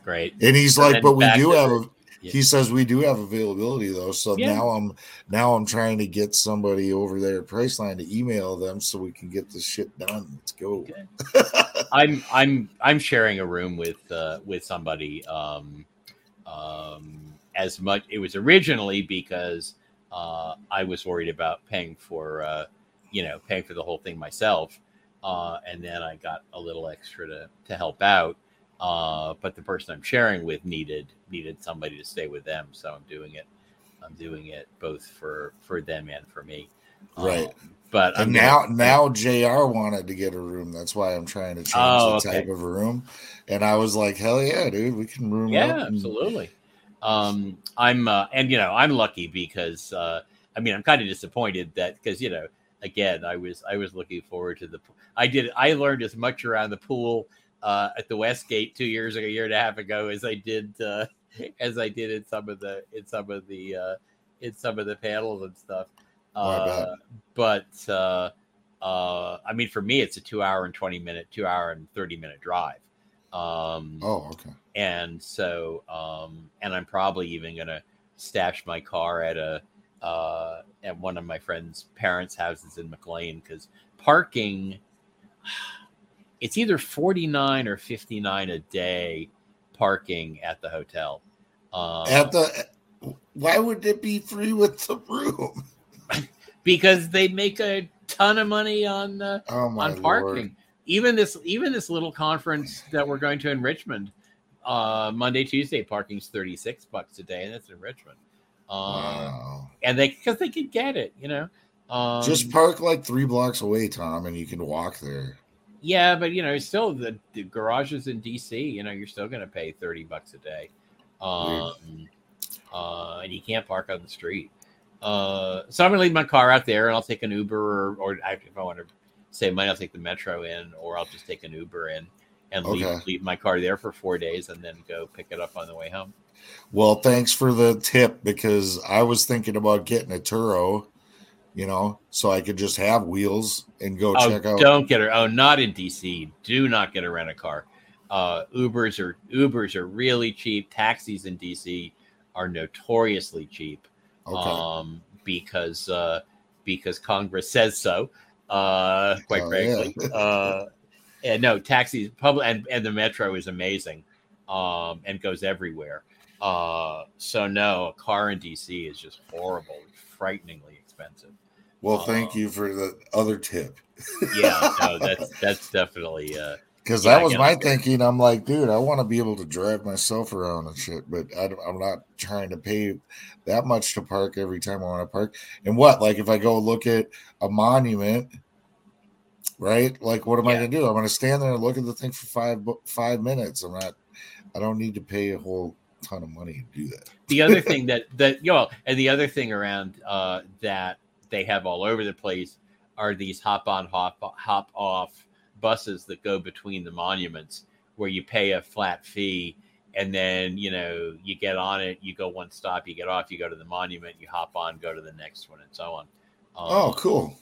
Speaker 2: Great.
Speaker 1: And he's
Speaker 2: So
Speaker 1: like, but we do have a.
Speaker 2: Yeah.
Speaker 1: He says we do have availability though, so
Speaker 2: Yeah.
Speaker 1: now I'm now I'm trying to get somebody over there at Priceline to email them so we can get this shit done. Let's go.
Speaker 2: Okay. I'm I'm I'm sharing a room with uh, with somebody, um, um, as much. It was originally because uh, I was worried about paying for, uh, you know, paying for the whole thing myself, uh, and then I got a little extra to to help out. Uh, but the person I'm sharing with needed needed somebody to stay with them, so I'm doing it. I'm doing it both for for them and for me.
Speaker 1: Right.
Speaker 2: Um, but
Speaker 1: And
Speaker 2: I'm
Speaker 1: now,
Speaker 2: gonna-
Speaker 1: now Jr. wanted to get a room. That's why I'm trying to change
Speaker 2: Oh,
Speaker 1: the
Speaker 2: okay.
Speaker 1: type of room. And I was like, hell yeah, dude, we can room
Speaker 2: yeah
Speaker 1: up. and-
Speaker 2: absolutely um i'm uh, and you know i'm lucky because uh i mean i'm kind of disappointed that because you know again i was i was looking forward to the i did i learned as much around the pool uh at the westgate two years ago a year and a half ago as i did uh as i did in some of the in some of the uh in some of the panels and stuff.
Speaker 1: Oh,
Speaker 2: uh but uh uh i mean for me it's a two hour and 20 minute two hour and 30 minute drive. Um
Speaker 1: Oh, okay.
Speaker 2: and so um and i'm probably even gonna stash my car at a uh at one of my friend's parents houses in mclean because parking it's either 49 or 59 a day parking at the hotel um,
Speaker 1: At the, why would it be free with the room?
Speaker 2: because they make a ton of money on uh,
Speaker 1: Oh
Speaker 2: on parking.
Speaker 1: lord.
Speaker 2: Even this, even this little conference that we're going to in Richmond, uh, Monday, Tuesday, parking's thirty six bucks a day, and that's in Richmond. Um,
Speaker 1: Wow.
Speaker 2: And they because they could get it, you know. Um,
Speaker 1: Just park like three blocks away, Tom, and you can walk there.
Speaker 2: yeah, but you know, still the, the garages in DC, you know, you're still going to pay thirty bucks a day, um, uh, and you can't park on the street. Uh, so I'm going to leave my car out there, and I'll take an Uber, or, or if I want to save money, I'll take the metro in, or I'll just take an Uber in and leave,
Speaker 1: Okay.
Speaker 2: leave my car there for four days, and then go pick it up on the way home.
Speaker 1: Well, thanks for the tip because I was thinking about getting a Turo, you know, so I could just have wheels and go
Speaker 2: Oh,
Speaker 1: check out.
Speaker 2: don't get her. Oh, not in DC. Do not get a rent a car. Uh, Ubers are Ubers are really cheap. Taxis in DC are notoriously cheap.
Speaker 1: Okay.
Speaker 2: um, because uh, because Congress says so. Uh, quite
Speaker 1: Oh,
Speaker 2: frankly,
Speaker 1: yeah.
Speaker 2: uh, and no taxis, public, and, and the metro is amazing, um, and goes everywhere. Uh, so no, a car in DC is just horrible, frighteningly expensive.
Speaker 1: Well, thank
Speaker 2: uh,
Speaker 1: you for the other tip
Speaker 2: Yeah, no, that's that's definitely. Uh,
Speaker 1: because
Speaker 2: Yeah,
Speaker 1: that was my thinking. I'm like, dude, I want to be able to drive myself around and shit, but I, am not trying to pay that much to park every time I want to park. And what, like, if I go look at a monument, right? Like, what am I going to do? I'm going to stand there and look at the thing for five five minutes. I'm not. I don't need to pay a whole ton of money to do that.
Speaker 2: the other thing that that you know, and the other thing around uh, that they have all over the place are these hop on hop hop off buses that go between the monuments where you pay a flat fee and then you know you get on it you go one stop you get off you go to the monument you hop on go to the next one and so on um,
Speaker 1: Oh, cool.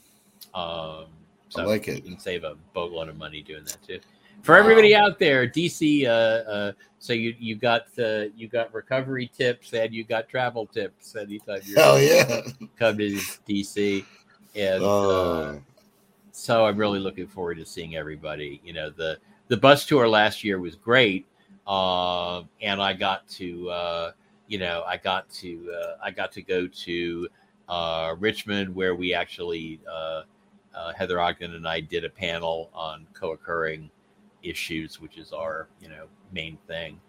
Speaker 2: um, so
Speaker 1: I like it.
Speaker 2: You can save a boatload of money doing that too. For everybody out there, DC. Uh, uh, so you you got the you got recovery tips and you got travel tips anytime you
Speaker 1: Hell yeah.
Speaker 2: come to DC. And uh,
Speaker 1: Oh,
Speaker 2: so I'm really looking forward to seeing everybody. You know the the bus tour last year was great, um, and I got to uh, you know I got to uh, I got to go to uh, Richmond where we actually uh, uh, Heather Ogden and I did a panel on co-occurring issues, which is our you know main thing.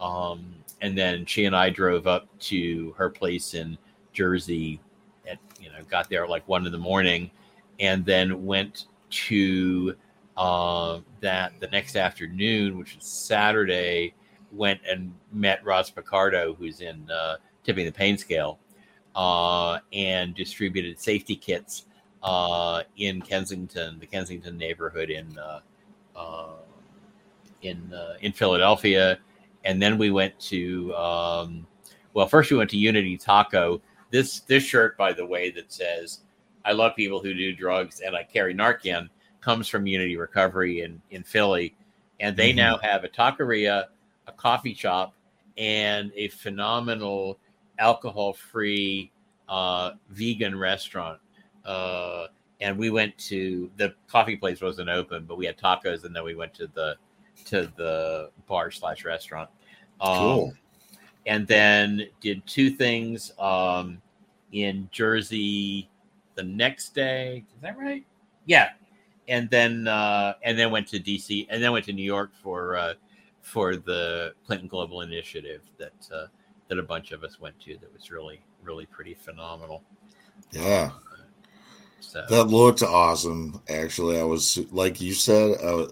Speaker 2: Um, and then she and I drove up to her place in Jersey. At you know got there like one in the morning, and then went to uh, that the next afternoon, which is Saturday. Went and met Roz Pichardo, who's in uh, tipping the pain scale, uh, and distributed safety kits uh, in Kensington, the Kensington neighborhood in uh, uh, in uh, in Philadelphia, and then we went to um, well, first we went to Unity Taco. This this shirt, by the way, that says "I love people who do drugs and I carry Narcan" comes from Unity Recovery in in Philly, and they
Speaker 1: Mhm.
Speaker 2: now have a taqueria, a coffee shop, and a phenomenal alcohol-free uh, vegan restaurant. Uh, and we went to the coffee place wasn't open, but we had tacos, and then we went to the to the bar slash restaurant. Um,
Speaker 1: cool.
Speaker 2: and then did two things um, in Jersey the next day. Is that right? Yeah, and then uh, and then went to DC and then went to New York for uh, for the Clinton Global Initiative that uh, that a bunch of us went to. That was really really pretty phenomenal.
Speaker 1: Yeah.
Speaker 2: So
Speaker 1: That looked awesome. Actually, I was like you said, I,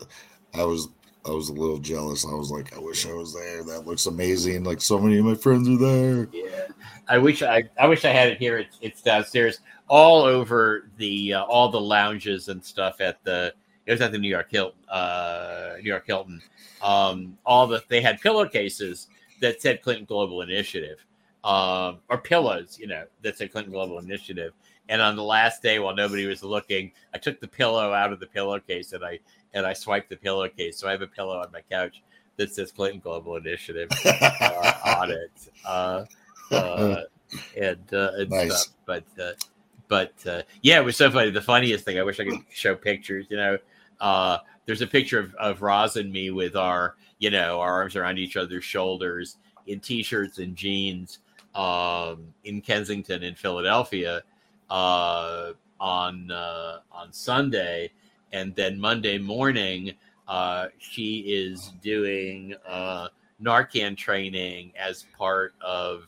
Speaker 1: I was I was a little jealous. I was like, I wish I was there. That looks amazing. Like so many of my friends are there.
Speaker 2: yeah, I wish I I wish I had it here. It's it's downstairs, all over the uh, all the lounges and stuff at the. It was at the New York Hilton. Uh, New York Hilton. Um, all the they had pillowcases that said Clinton Global Initiative, um, or pillows, you know, that said Clinton Global Initiative. And on the last day, while nobody was looking, I took the pillow out of the pillowcase and I and I swiped the pillowcase. So I have a pillow on my couch that says Clinton Global Initiative uh, on it. Uh, uh, and, uh, and
Speaker 1: Nice.
Speaker 2: stuff. But uh, but uh, yeah, it was so funny. The funniest thing, I wish I could show pictures. You know, uh, there's a picture of, of Roz and me with our you know our arms around each other's shoulders in t-shirts and jeans um, in Kensington in Philadelphia uh, on uh, on Sunday, and then Monday morning uh, she is doing uh, Narcan training as part of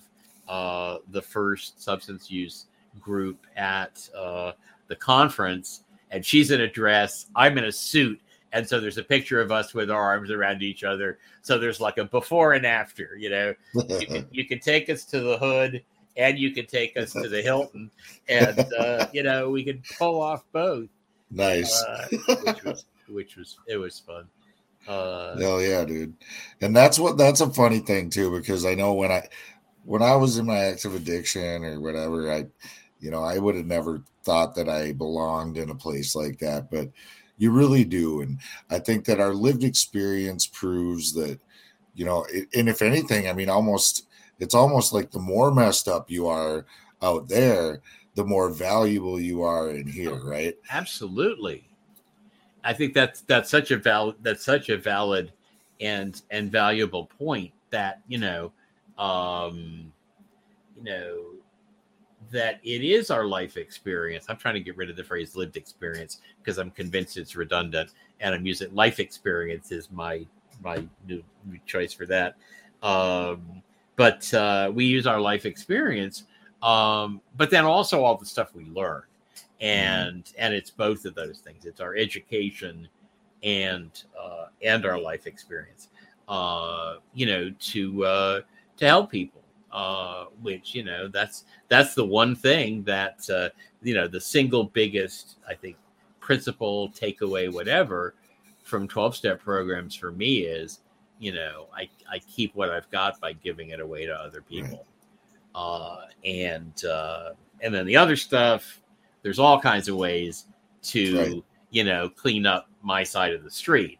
Speaker 2: uh, the first substance use group at uh, the conference, and she's in a dress. I'm in a suit. And so there's a picture of us with our arms around each other. So there's like a before and after, you know. You can, you can take us to the hood and you can take us to the Hilton. And, uh, you know, we can pull off both,
Speaker 1: nice.
Speaker 2: uh, which was, which was, it was fun. Uh,
Speaker 1: Hell yeah, dude. And that's what that's a funny thing too, because I know when I when I was in my active addiction or whatever, I you know, I would have never thought that I belonged in a place like that, but you really do. And I think that our lived experience proves that, you know, it, and if anything, I mean, almost it's almost like the more messed up you are out there, the more valuable you are in here, right?
Speaker 2: absolutely. I think that's that's such a valid that's such a valid and and valuable point that you know um you know that it is our life experience. I'm trying to get rid of the phrase lived experience because i'm convinced it's redundant and i'm using life experience is my my new, choice for that. Um but uh we use our life experience um but then also all the stuff we learn. And and it's both of those things. It's our education and uh and our life experience uh you know to uh to help people uh which you know that's that's the one thing that uh you know the single biggest i think principle takeaway whatever from 12 step programs for me is you know i i keep what i've got by giving it away to other people. Uh and uh and then the other stuff there's all kinds of ways to
Speaker 1: Right.
Speaker 2: you know clean up my side of the street.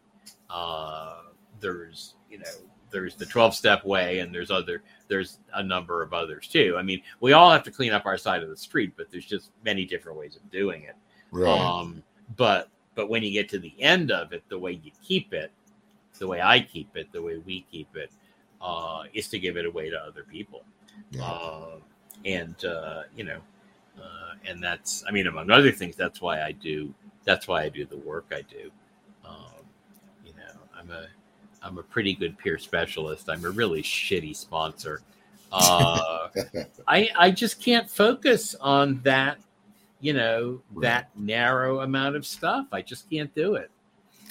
Speaker 2: Uh there's you know there's the 12 step way and there's other there's a number of others too. I mean we all have to clean up our side of the street but there's just many different ways of doing it.
Speaker 1: Right.
Speaker 2: um but but when you get to the end of it the way you keep it the way i keep it the way we keep it uh is to give it away to other people
Speaker 1: Yeah.
Speaker 2: uh, and uh, you know, uh, and that's I mean, among other things, that's why I do that's why I do the work I do. Um, you know, I'm a I'm a pretty good peer specialist. I'm a really shitty sponsor. Uh, I I just can't focus on that. You know
Speaker 1: Right.
Speaker 2: that narrow amount of stuff. I just can't do it.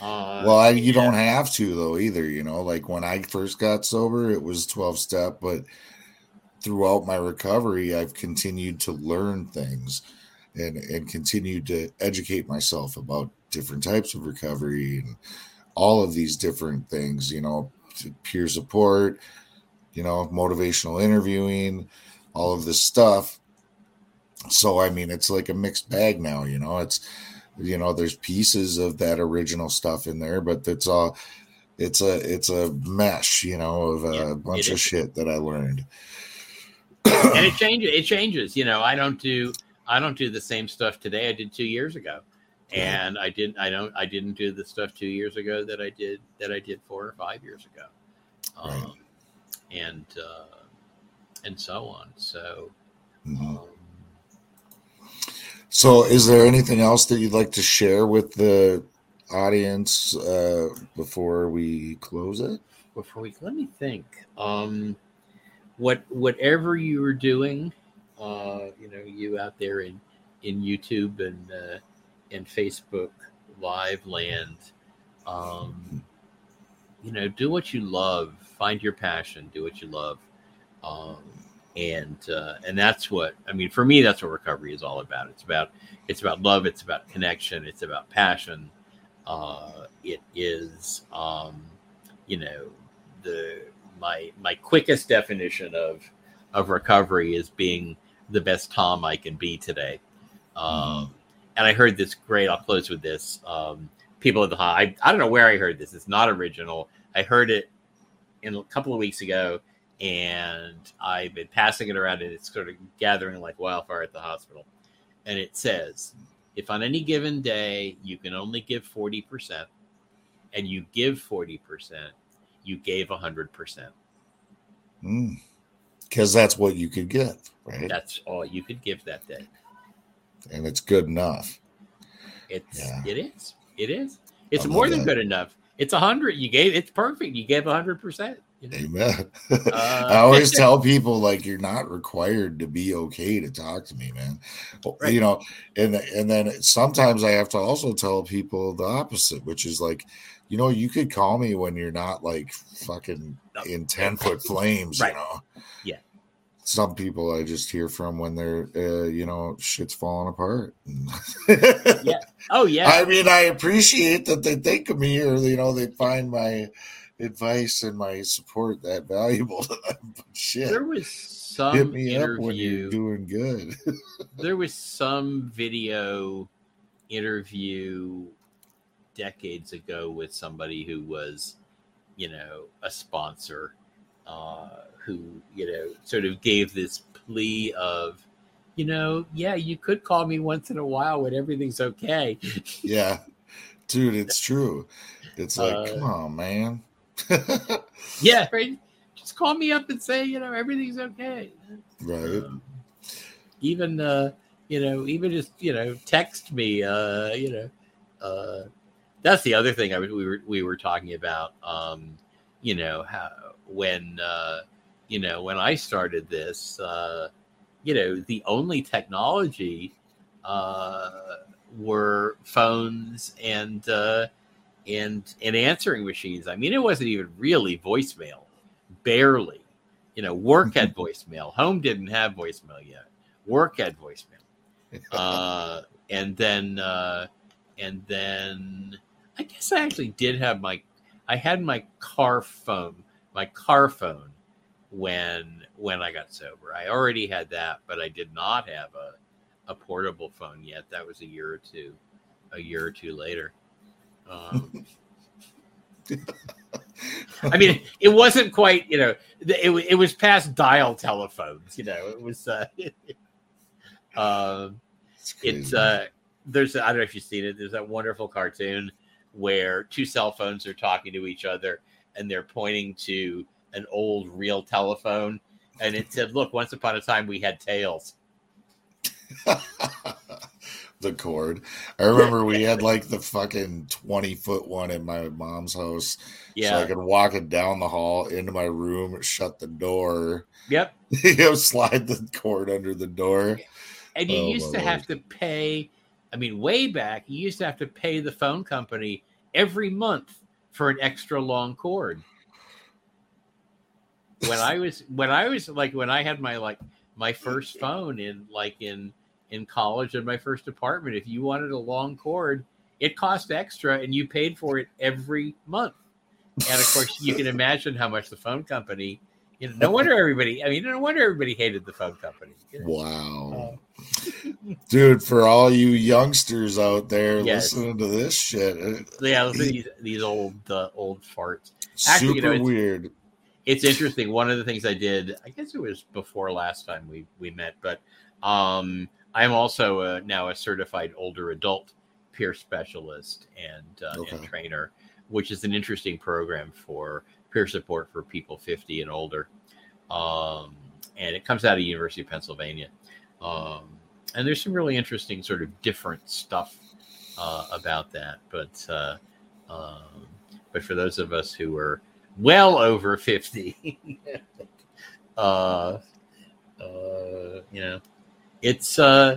Speaker 2: Uh,
Speaker 1: well, I, you
Speaker 2: yeah.
Speaker 1: don't have to though either. You know, like when I first got sober, it was twelve step, but throughout my recovery, I've continued to learn things and and continued to educate myself about different types of recovery and all of these different things. You know, peer support, you know, motivational interviewing, all of this stuff. So I mean, it's like a mixed bag now. You know, it's you know there's pieces of that original stuff in there but it's all it's a it's a mesh you know of a
Speaker 2: Yeah,
Speaker 1: bunch of shit that i learned
Speaker 2: and it changes. It changes. You know, I don't do I don't do the same stuff today I did two years ago, and I didn't. I don't. I didn't do the stuff two years ago that I did that I did four or five years ago. Um,
Speaker 1: Right.
Speaker 2: And uh, and so on. So,
Speaker 1: Mhm.
Speaker 2: um,
Speaker 1: So, is there anything else that you'd like to share with the audience uh, before we close it?
Speaker 2: before we let me think um what whatever you were doing uh you know you out there in in youtube and uh and facebook live land um you know do what you love. Find your passion. Do what you love. Um and uh and that's what i mean for me that's what recovery is all about it's about it's about love it's about connection it's about passion uh it is um you know the my my quickest definition of of recovery is being the best Tom I can be today. Um, and I heard this great. I'll close with this. Um, people at the high. I, I don't know where I heard this. It's not original. I heard it in a couple of weeks ago, and I've been passing it around, and it's sort of gathering like wildfire at the hospital. And it says, if on any given day you can only give forty percent, and you give forty percent, you gave 100%.
Speaker 1: Because Hmm. that's what you could give, right?
Speaker 2: That's all you could give that day.
Speaker 1: and it's good enough.
Speaker 2: It's
Speaker 1: Yeah.
Speaker 2: it is. It is. It's more than
Speaker 1: that.
Speaker 2: good enough. It's a hundred. You gave it's perfect. You gave a hundred percent.
Speaker 1: Amen.
Speaker 2: Uh,
Speaker 1: I always tell people like you're not required to be okay to talk to me, man.
Speaker 2: Right.
Speaker 1: You know, and and then sometimes I have to also tell people the opposite, which is like, you know, you could call me when you're not like fucking in ten foot flames,
Speaker 2: Right.
Speaker 1: you know.
Speaker 2: Yeah.
Speaker 1: Some people I just hear from when they're, uh, you know, shit's falling apart.
Speaker 2: Yeah. Oh yeah.
Speaker 1: I mean, I appreciate that they think of me, or you know, they find my advice and my support that valuable to them. But shit,
Speaker 2: there was some
Speaker 1: hit me up when you're
Speaker 2: interview.
Speaker 1: doing good.
Speaker 2: there was some video interview decades ago with somebody who was, you know, a sponsor, uh, who you know sort of gave this plea of, you know, yeah, you could call me once in a while when everything's okay.
Speaker 1: yeah, dude, it's true. It's like,
Speaker 2: Uh,
Speaker 1: come on, man.
Speaker 2: Yeah, right. Just call me up and say, you know, everything's okay.
Speaker 1: right.
Speaker 2: Um, even uh, you know, even just you know, text me. Uh, you know, uh, that's the other thing I was, we were we were talking about. Um, you know how when uh, you know when I started this, uh, you know, the only technology uh, were phones and uh, and and answering machines. I mean, it wasn't even really voicemail, barely. You know, work had voicemail. Home didn't have voicemail yet. Work had voicemail, uh, and then uh, and then I guess I actually did have my I had my car phone, my car phone when when I got sober. I already had that, but I did not have a a portable phone yet. That was a year or two, a year or two later. Um, I mean, it wasn't quite, you know, it, it was past dial telephones, you know, it was, uh, um,
Speaker 1: It's,
Speaker 2: it's, uh, there's, I don't know if you've seen it. There's that wonderful cartoon where two cell phones are talking to each other and they're pointing to an old real telephone. And it said, look, once upon a time we had tails.
Speaker 1: the cord. I remember we had like the fucking 20 foot one in my mom's house.
Speaker 2: Yeah.
Speaker 1: So I could walk it down the hall into my room, shut the door,
Speaker 2: yep.
Speaker 1: you know, slide the cord under the door.
Speaker 2: And you
Speaker 1: Oh,
Speaker 2: used to have to pay, I mean, way back, you used to have to pay the phone company every month for an extra long cord. When I was when I was like when I had my like my first phone in like in in college in my first apartment, if you wanted a long cord, it cost extra and you paid for it every month. And of course you can imagine how much the phone company you know, no wonder everybody I mean no wonder everybody hated the phone company. you know.
Speaker 1: Wow. Dude, for all you youngsters out there
Speaker 2: Yes.
Speaker 1: listening to this shit, it-
Speaker 2: yeah, these these old uh, old farts. Actually,
Speaker 1: super
Speaker 2: you know, it's-
Speaker 1: weird.
Speaker 2: It's interesting. One of the things I did, I guess it was before last time we we met, but um, I'm also uh now a certified older adult peer specialist and uh, and trainer, which is an interesting program for peer support for people 50 and older. Um, and it comes out of University of Pennsylvania. Um, and there's some really interesting sort of different stuff uh, about that. But uh, um, but for those of us who are well over fifty, uh, uh, you know, it's uh,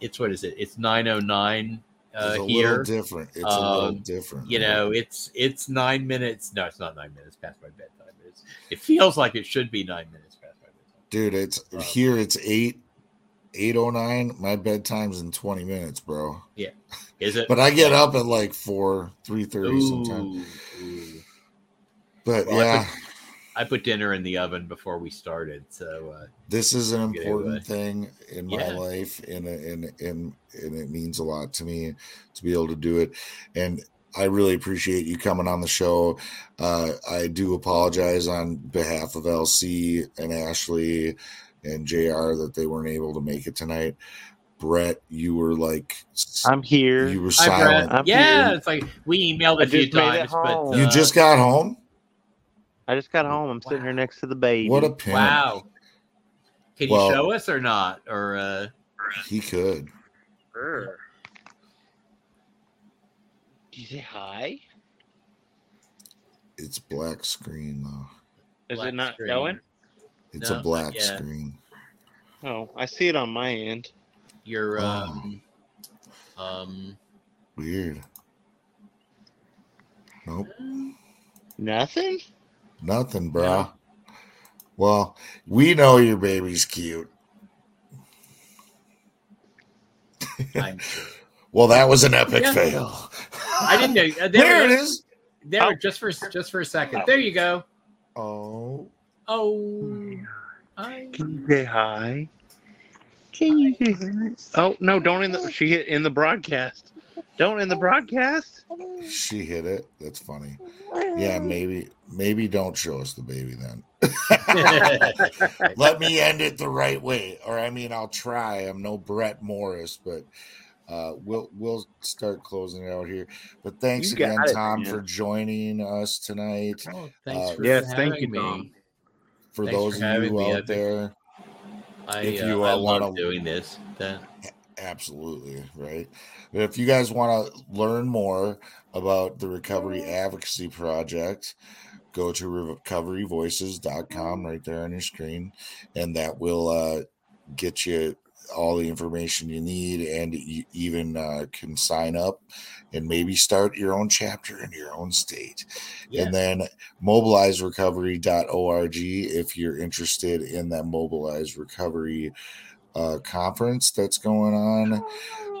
Speaker 2: it's what is it? It's nine oh nine uh,
Speaker 1: It's a
Speaker 2: here.
Speaker 1: little different. It's a little
Speaker 2: Um,
Speaker 1: different.
Speaker 2: You know, it's it's nine minutes. No, it's not nine minutes past my bedtime. It's, it feels like it should be nine minutes past my bedtime.
Speaker 1: dude. It's
Speaker 2: Um,
Speaker 1: here. It's eight eight oh nine. My bedtime's in twenty minutes, bro.
Speaker 2: Yeah is it?
Speaker 1: But I get up at like four three thirty sometimes.
Speaker 2: Ooh, ooh.
Speaker 1: But
Speaker 2: Well, I
Speaker 1: yeah,
Speaker 2: I put dinner in the oven before we started, so uh,
Speaker 1: this is an important
Speaker 2: away.
Speaker 1: thing in my
Speaker 2: Yeah.
Speaker 1: life, and and and and it means a lot to me to be able to do it. And I really appreciate you coming on the show. Uh, I do apologize on behalf of LC and Ashley and JR that they weren't able to make it tonight. Brett, you were like
Speaker 4: I'm here.
Speaker 1: you were
Speaker 2: Hi,
Speaker 1: silent.
Speaker 4: I'm
Speaker 2: yeah,
Speaker 4: here.
Speaker 2: it's like we emailed
Speaker 4: I
Speaker 2: a few
Speaker 4: just made it
Speaker 2: times, but uh,
Speaker 1: You just got home.
Speaker 4: I just got home. I'm sitting here next to the baby.
Speaker 1: What a pimp.
Speaker 2: wow. Can
Speaker 1: Well-
Speaker 2: you show us or not? Or uh,
Speaker 1: He could.
Speaker 4: Did you say hi?
Speaker 1: It's black screen though.
Speaker 4: Is
Speaker 2: black
Speaker 4: it not
Speaker 2: screen?
Speaker 4: going?
Speaker 1: It's
Speaker 2: No,
Speaker 1: a black screen.
Speaker 4: Oh, I see it on my end.
Speaker 2: Your
Speaker 1: Oh.
Speaker 2: um, um,
Speaker 1: Weird. Nope.
Speaker 4: Nothing.
Speaker 1: Nothing, bro. Well, we know your baby's cute. Well, that was an epic
Speaker 2: Yeah.
Speaker 1: fail.
Speaker 2: I didn't know. uh,
Speaker 1: There it
Speaker 2: it
Speaker 1: is.
Speaker 2: There,
Speaker 4: Oh.
Speaker 2: just for just for a second. There you go.
Speaker 1: Oh,
Speaker 2: Oh, I,
Speaker 4: Can you say hi? Can you say hi? Oh no! Don't in the she hit in the broadcast. Don't in the broadcast.
Speaker 1: she hit it. That's funny. Yeah, maybe, maybe don't show us the baby then. Let me end it the right way, or I mean, I'll try. I'm no Brett Morris, but uh, we'll we'll start closing it out here. But thanks again,
Speaker 4: it,
Speaker 1: Tom,
Speaker 4: man.
Speaker 1: for joining us tonight.
Speaker 2: Oh, thanks
Speaker 1: Uh,
Speaker 2: for
Speaker 4: Yes, thank you. Tom.
Speaker 1: For
Speaker 2: Thanks
Speaker 1: those
Speaker 2: for
Speaker 1: of you
Speaker 2: me.
Speaker 1: out
Speaker 2: I've been-
Speaker 1: there,
Speaker 2: I,
Speaker 1: If
Speaker 2: uh,
Speaker 1: you,
Speaker 2: I
Speaker 1: uh,
Speaker 2: love
Speaker 1: wanna-
Speaker 2: doing this. That-
Speaker 1: Absolutely, right. But if you guys want to learn more about the Recovery Advocacy Project, go to recoveryvoices.com right there on your screen, and that will uh, get you all the information you need, and you even uh, can sign up and maybe start your own chapter in your own state.
Speaker 2: yeah.
Speaker 1: And then mobilizerecovery.org if you're interested in that Mobilize Recovery uh, conference that's going on.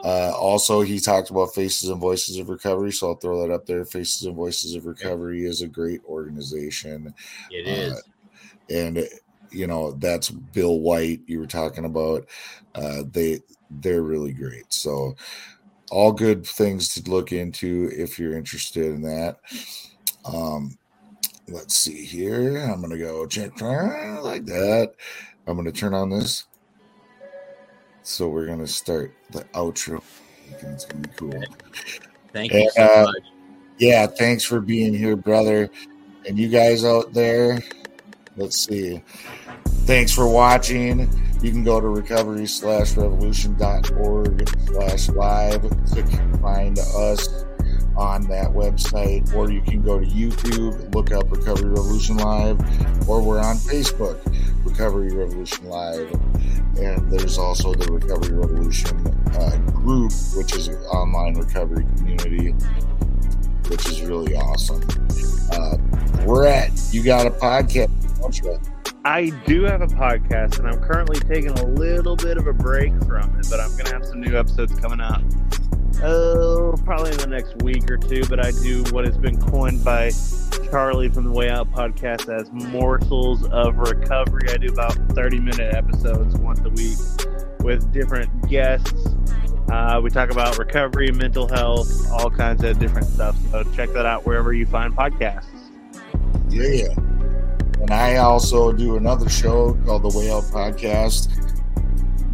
Speaker 1: Uh, also, he talked about Faces and Voices of Recovery, so I'll throw that up there. Faces and Voices of Recovery is a great organization,
Speaker 2: it
Speaker 1: uh, and you know that's Bill White you were talking about. Uh, they they're really great. So all good things to look into if you're interested in that. Um, let's see here. I'm gonna go check like that. I'm gonna turn on this. So we're gonna start the outro. It's gonna be cool.
Speaker 2: Thank you so
Speaker 1: uh,
Speaker 2: much.
Speaker 1: Yeah, thanks for being here, brother. And you guys out there, let's see. Thanks for watching. You can go to recovery slash revolution.org slash live to find us on that website, or you can go to YouTube, look up Recovery Revolution Live, or we're on Facebook, Recovery Revolution Live. And there's also the Recovery Revolution uh, group, which is an online recovery community which is really awesome. Uh, we're at you got a podcast?
Speaker 4: I do have a podcast, and I'm currently taking a little bit of a break from it, but I'm gonna have some new episodes coming out. Oh, probably in the next week or two. But I do what has been coined by Charlie from the Way Out podcast as morsels of recovery. I do about 30 minute episodes once a week with different guests. Uh, we talk about recovery, mental health, all kinds of different stuff. So check that out wherever you find podcasts.
Speaker 1: Yeah. And I also do another show called the Way Out Podcast.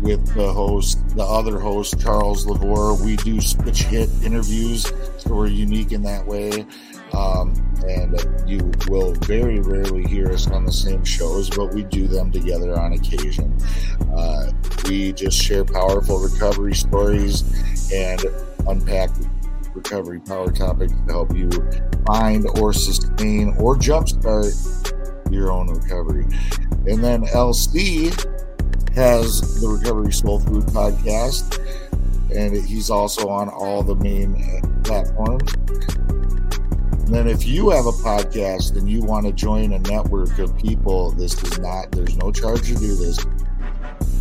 Speaker 1: With the host, the other host, Charles Lavore. We do switch hit interviews, so we're unique in that way. Um, and you will very rarely hear us on the same shows, but we do them together on occasion. Uh, we just share powerful recovery stories and unpack recovery power topics to help you find or sustain or jumpstart your own recovery. And then LC has the Recovery Soul Food podcast, and he's also on all the main platforms. Then if you have a podcast and you want to join a network of people, this is not, there's no charge to do this.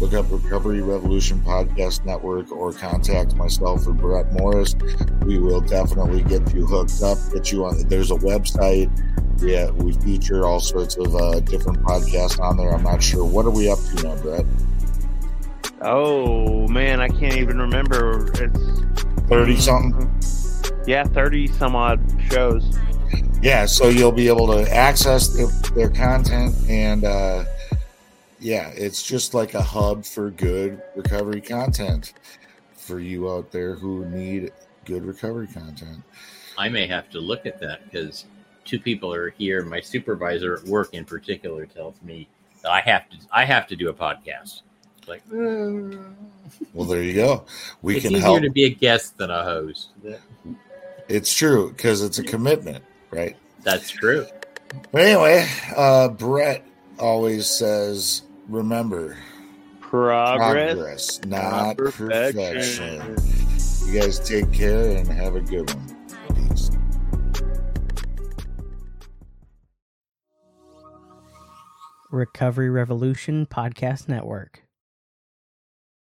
Speaker 1: Look up Recovery Revolution Podcast Network or contact myself or Brett Morris. We will definitely get you hooked up, get you on. There's a website. Yeah, we feature all sorts of uh, different podcasts on there. I'm not sure. What are we up to now, Brett?
Speaker 4: Oh man, I can't even remember. It's
Speaker 1: 30 something?
Speaker 4: yeah, thirty some odd shows.
Speaker 1: Yeah, so you'll be able to access their, their content and uh, yeah, it's just like a hub for good recovery content for you out there who need good recovery content.
Speaker 2: I may have to look at that because two people are here. My supervisor at work, in particular, tells me that I have to. I have to do a podcast. It's like, mm.
Speaker 1: Well, there you go. We
Speaker 2: it's
Speaker 1: can
Speaker 2: easier
Speaker 1: help.
Speaker 2: to be a guest than a host.
Speaker 1: It's true because it's a commitment, right?
Speaker 2: That's true.
Speaker 1: But anyway, uh, Brett always says, remember,
Speaker 4: Progress,
Speaker 1: progress, not
Speaker 4: perfection.
Speaker 1: perfection. You guys take care and have a good one. Peace.
Speaker 5: Recovery Revolution Podcast Network.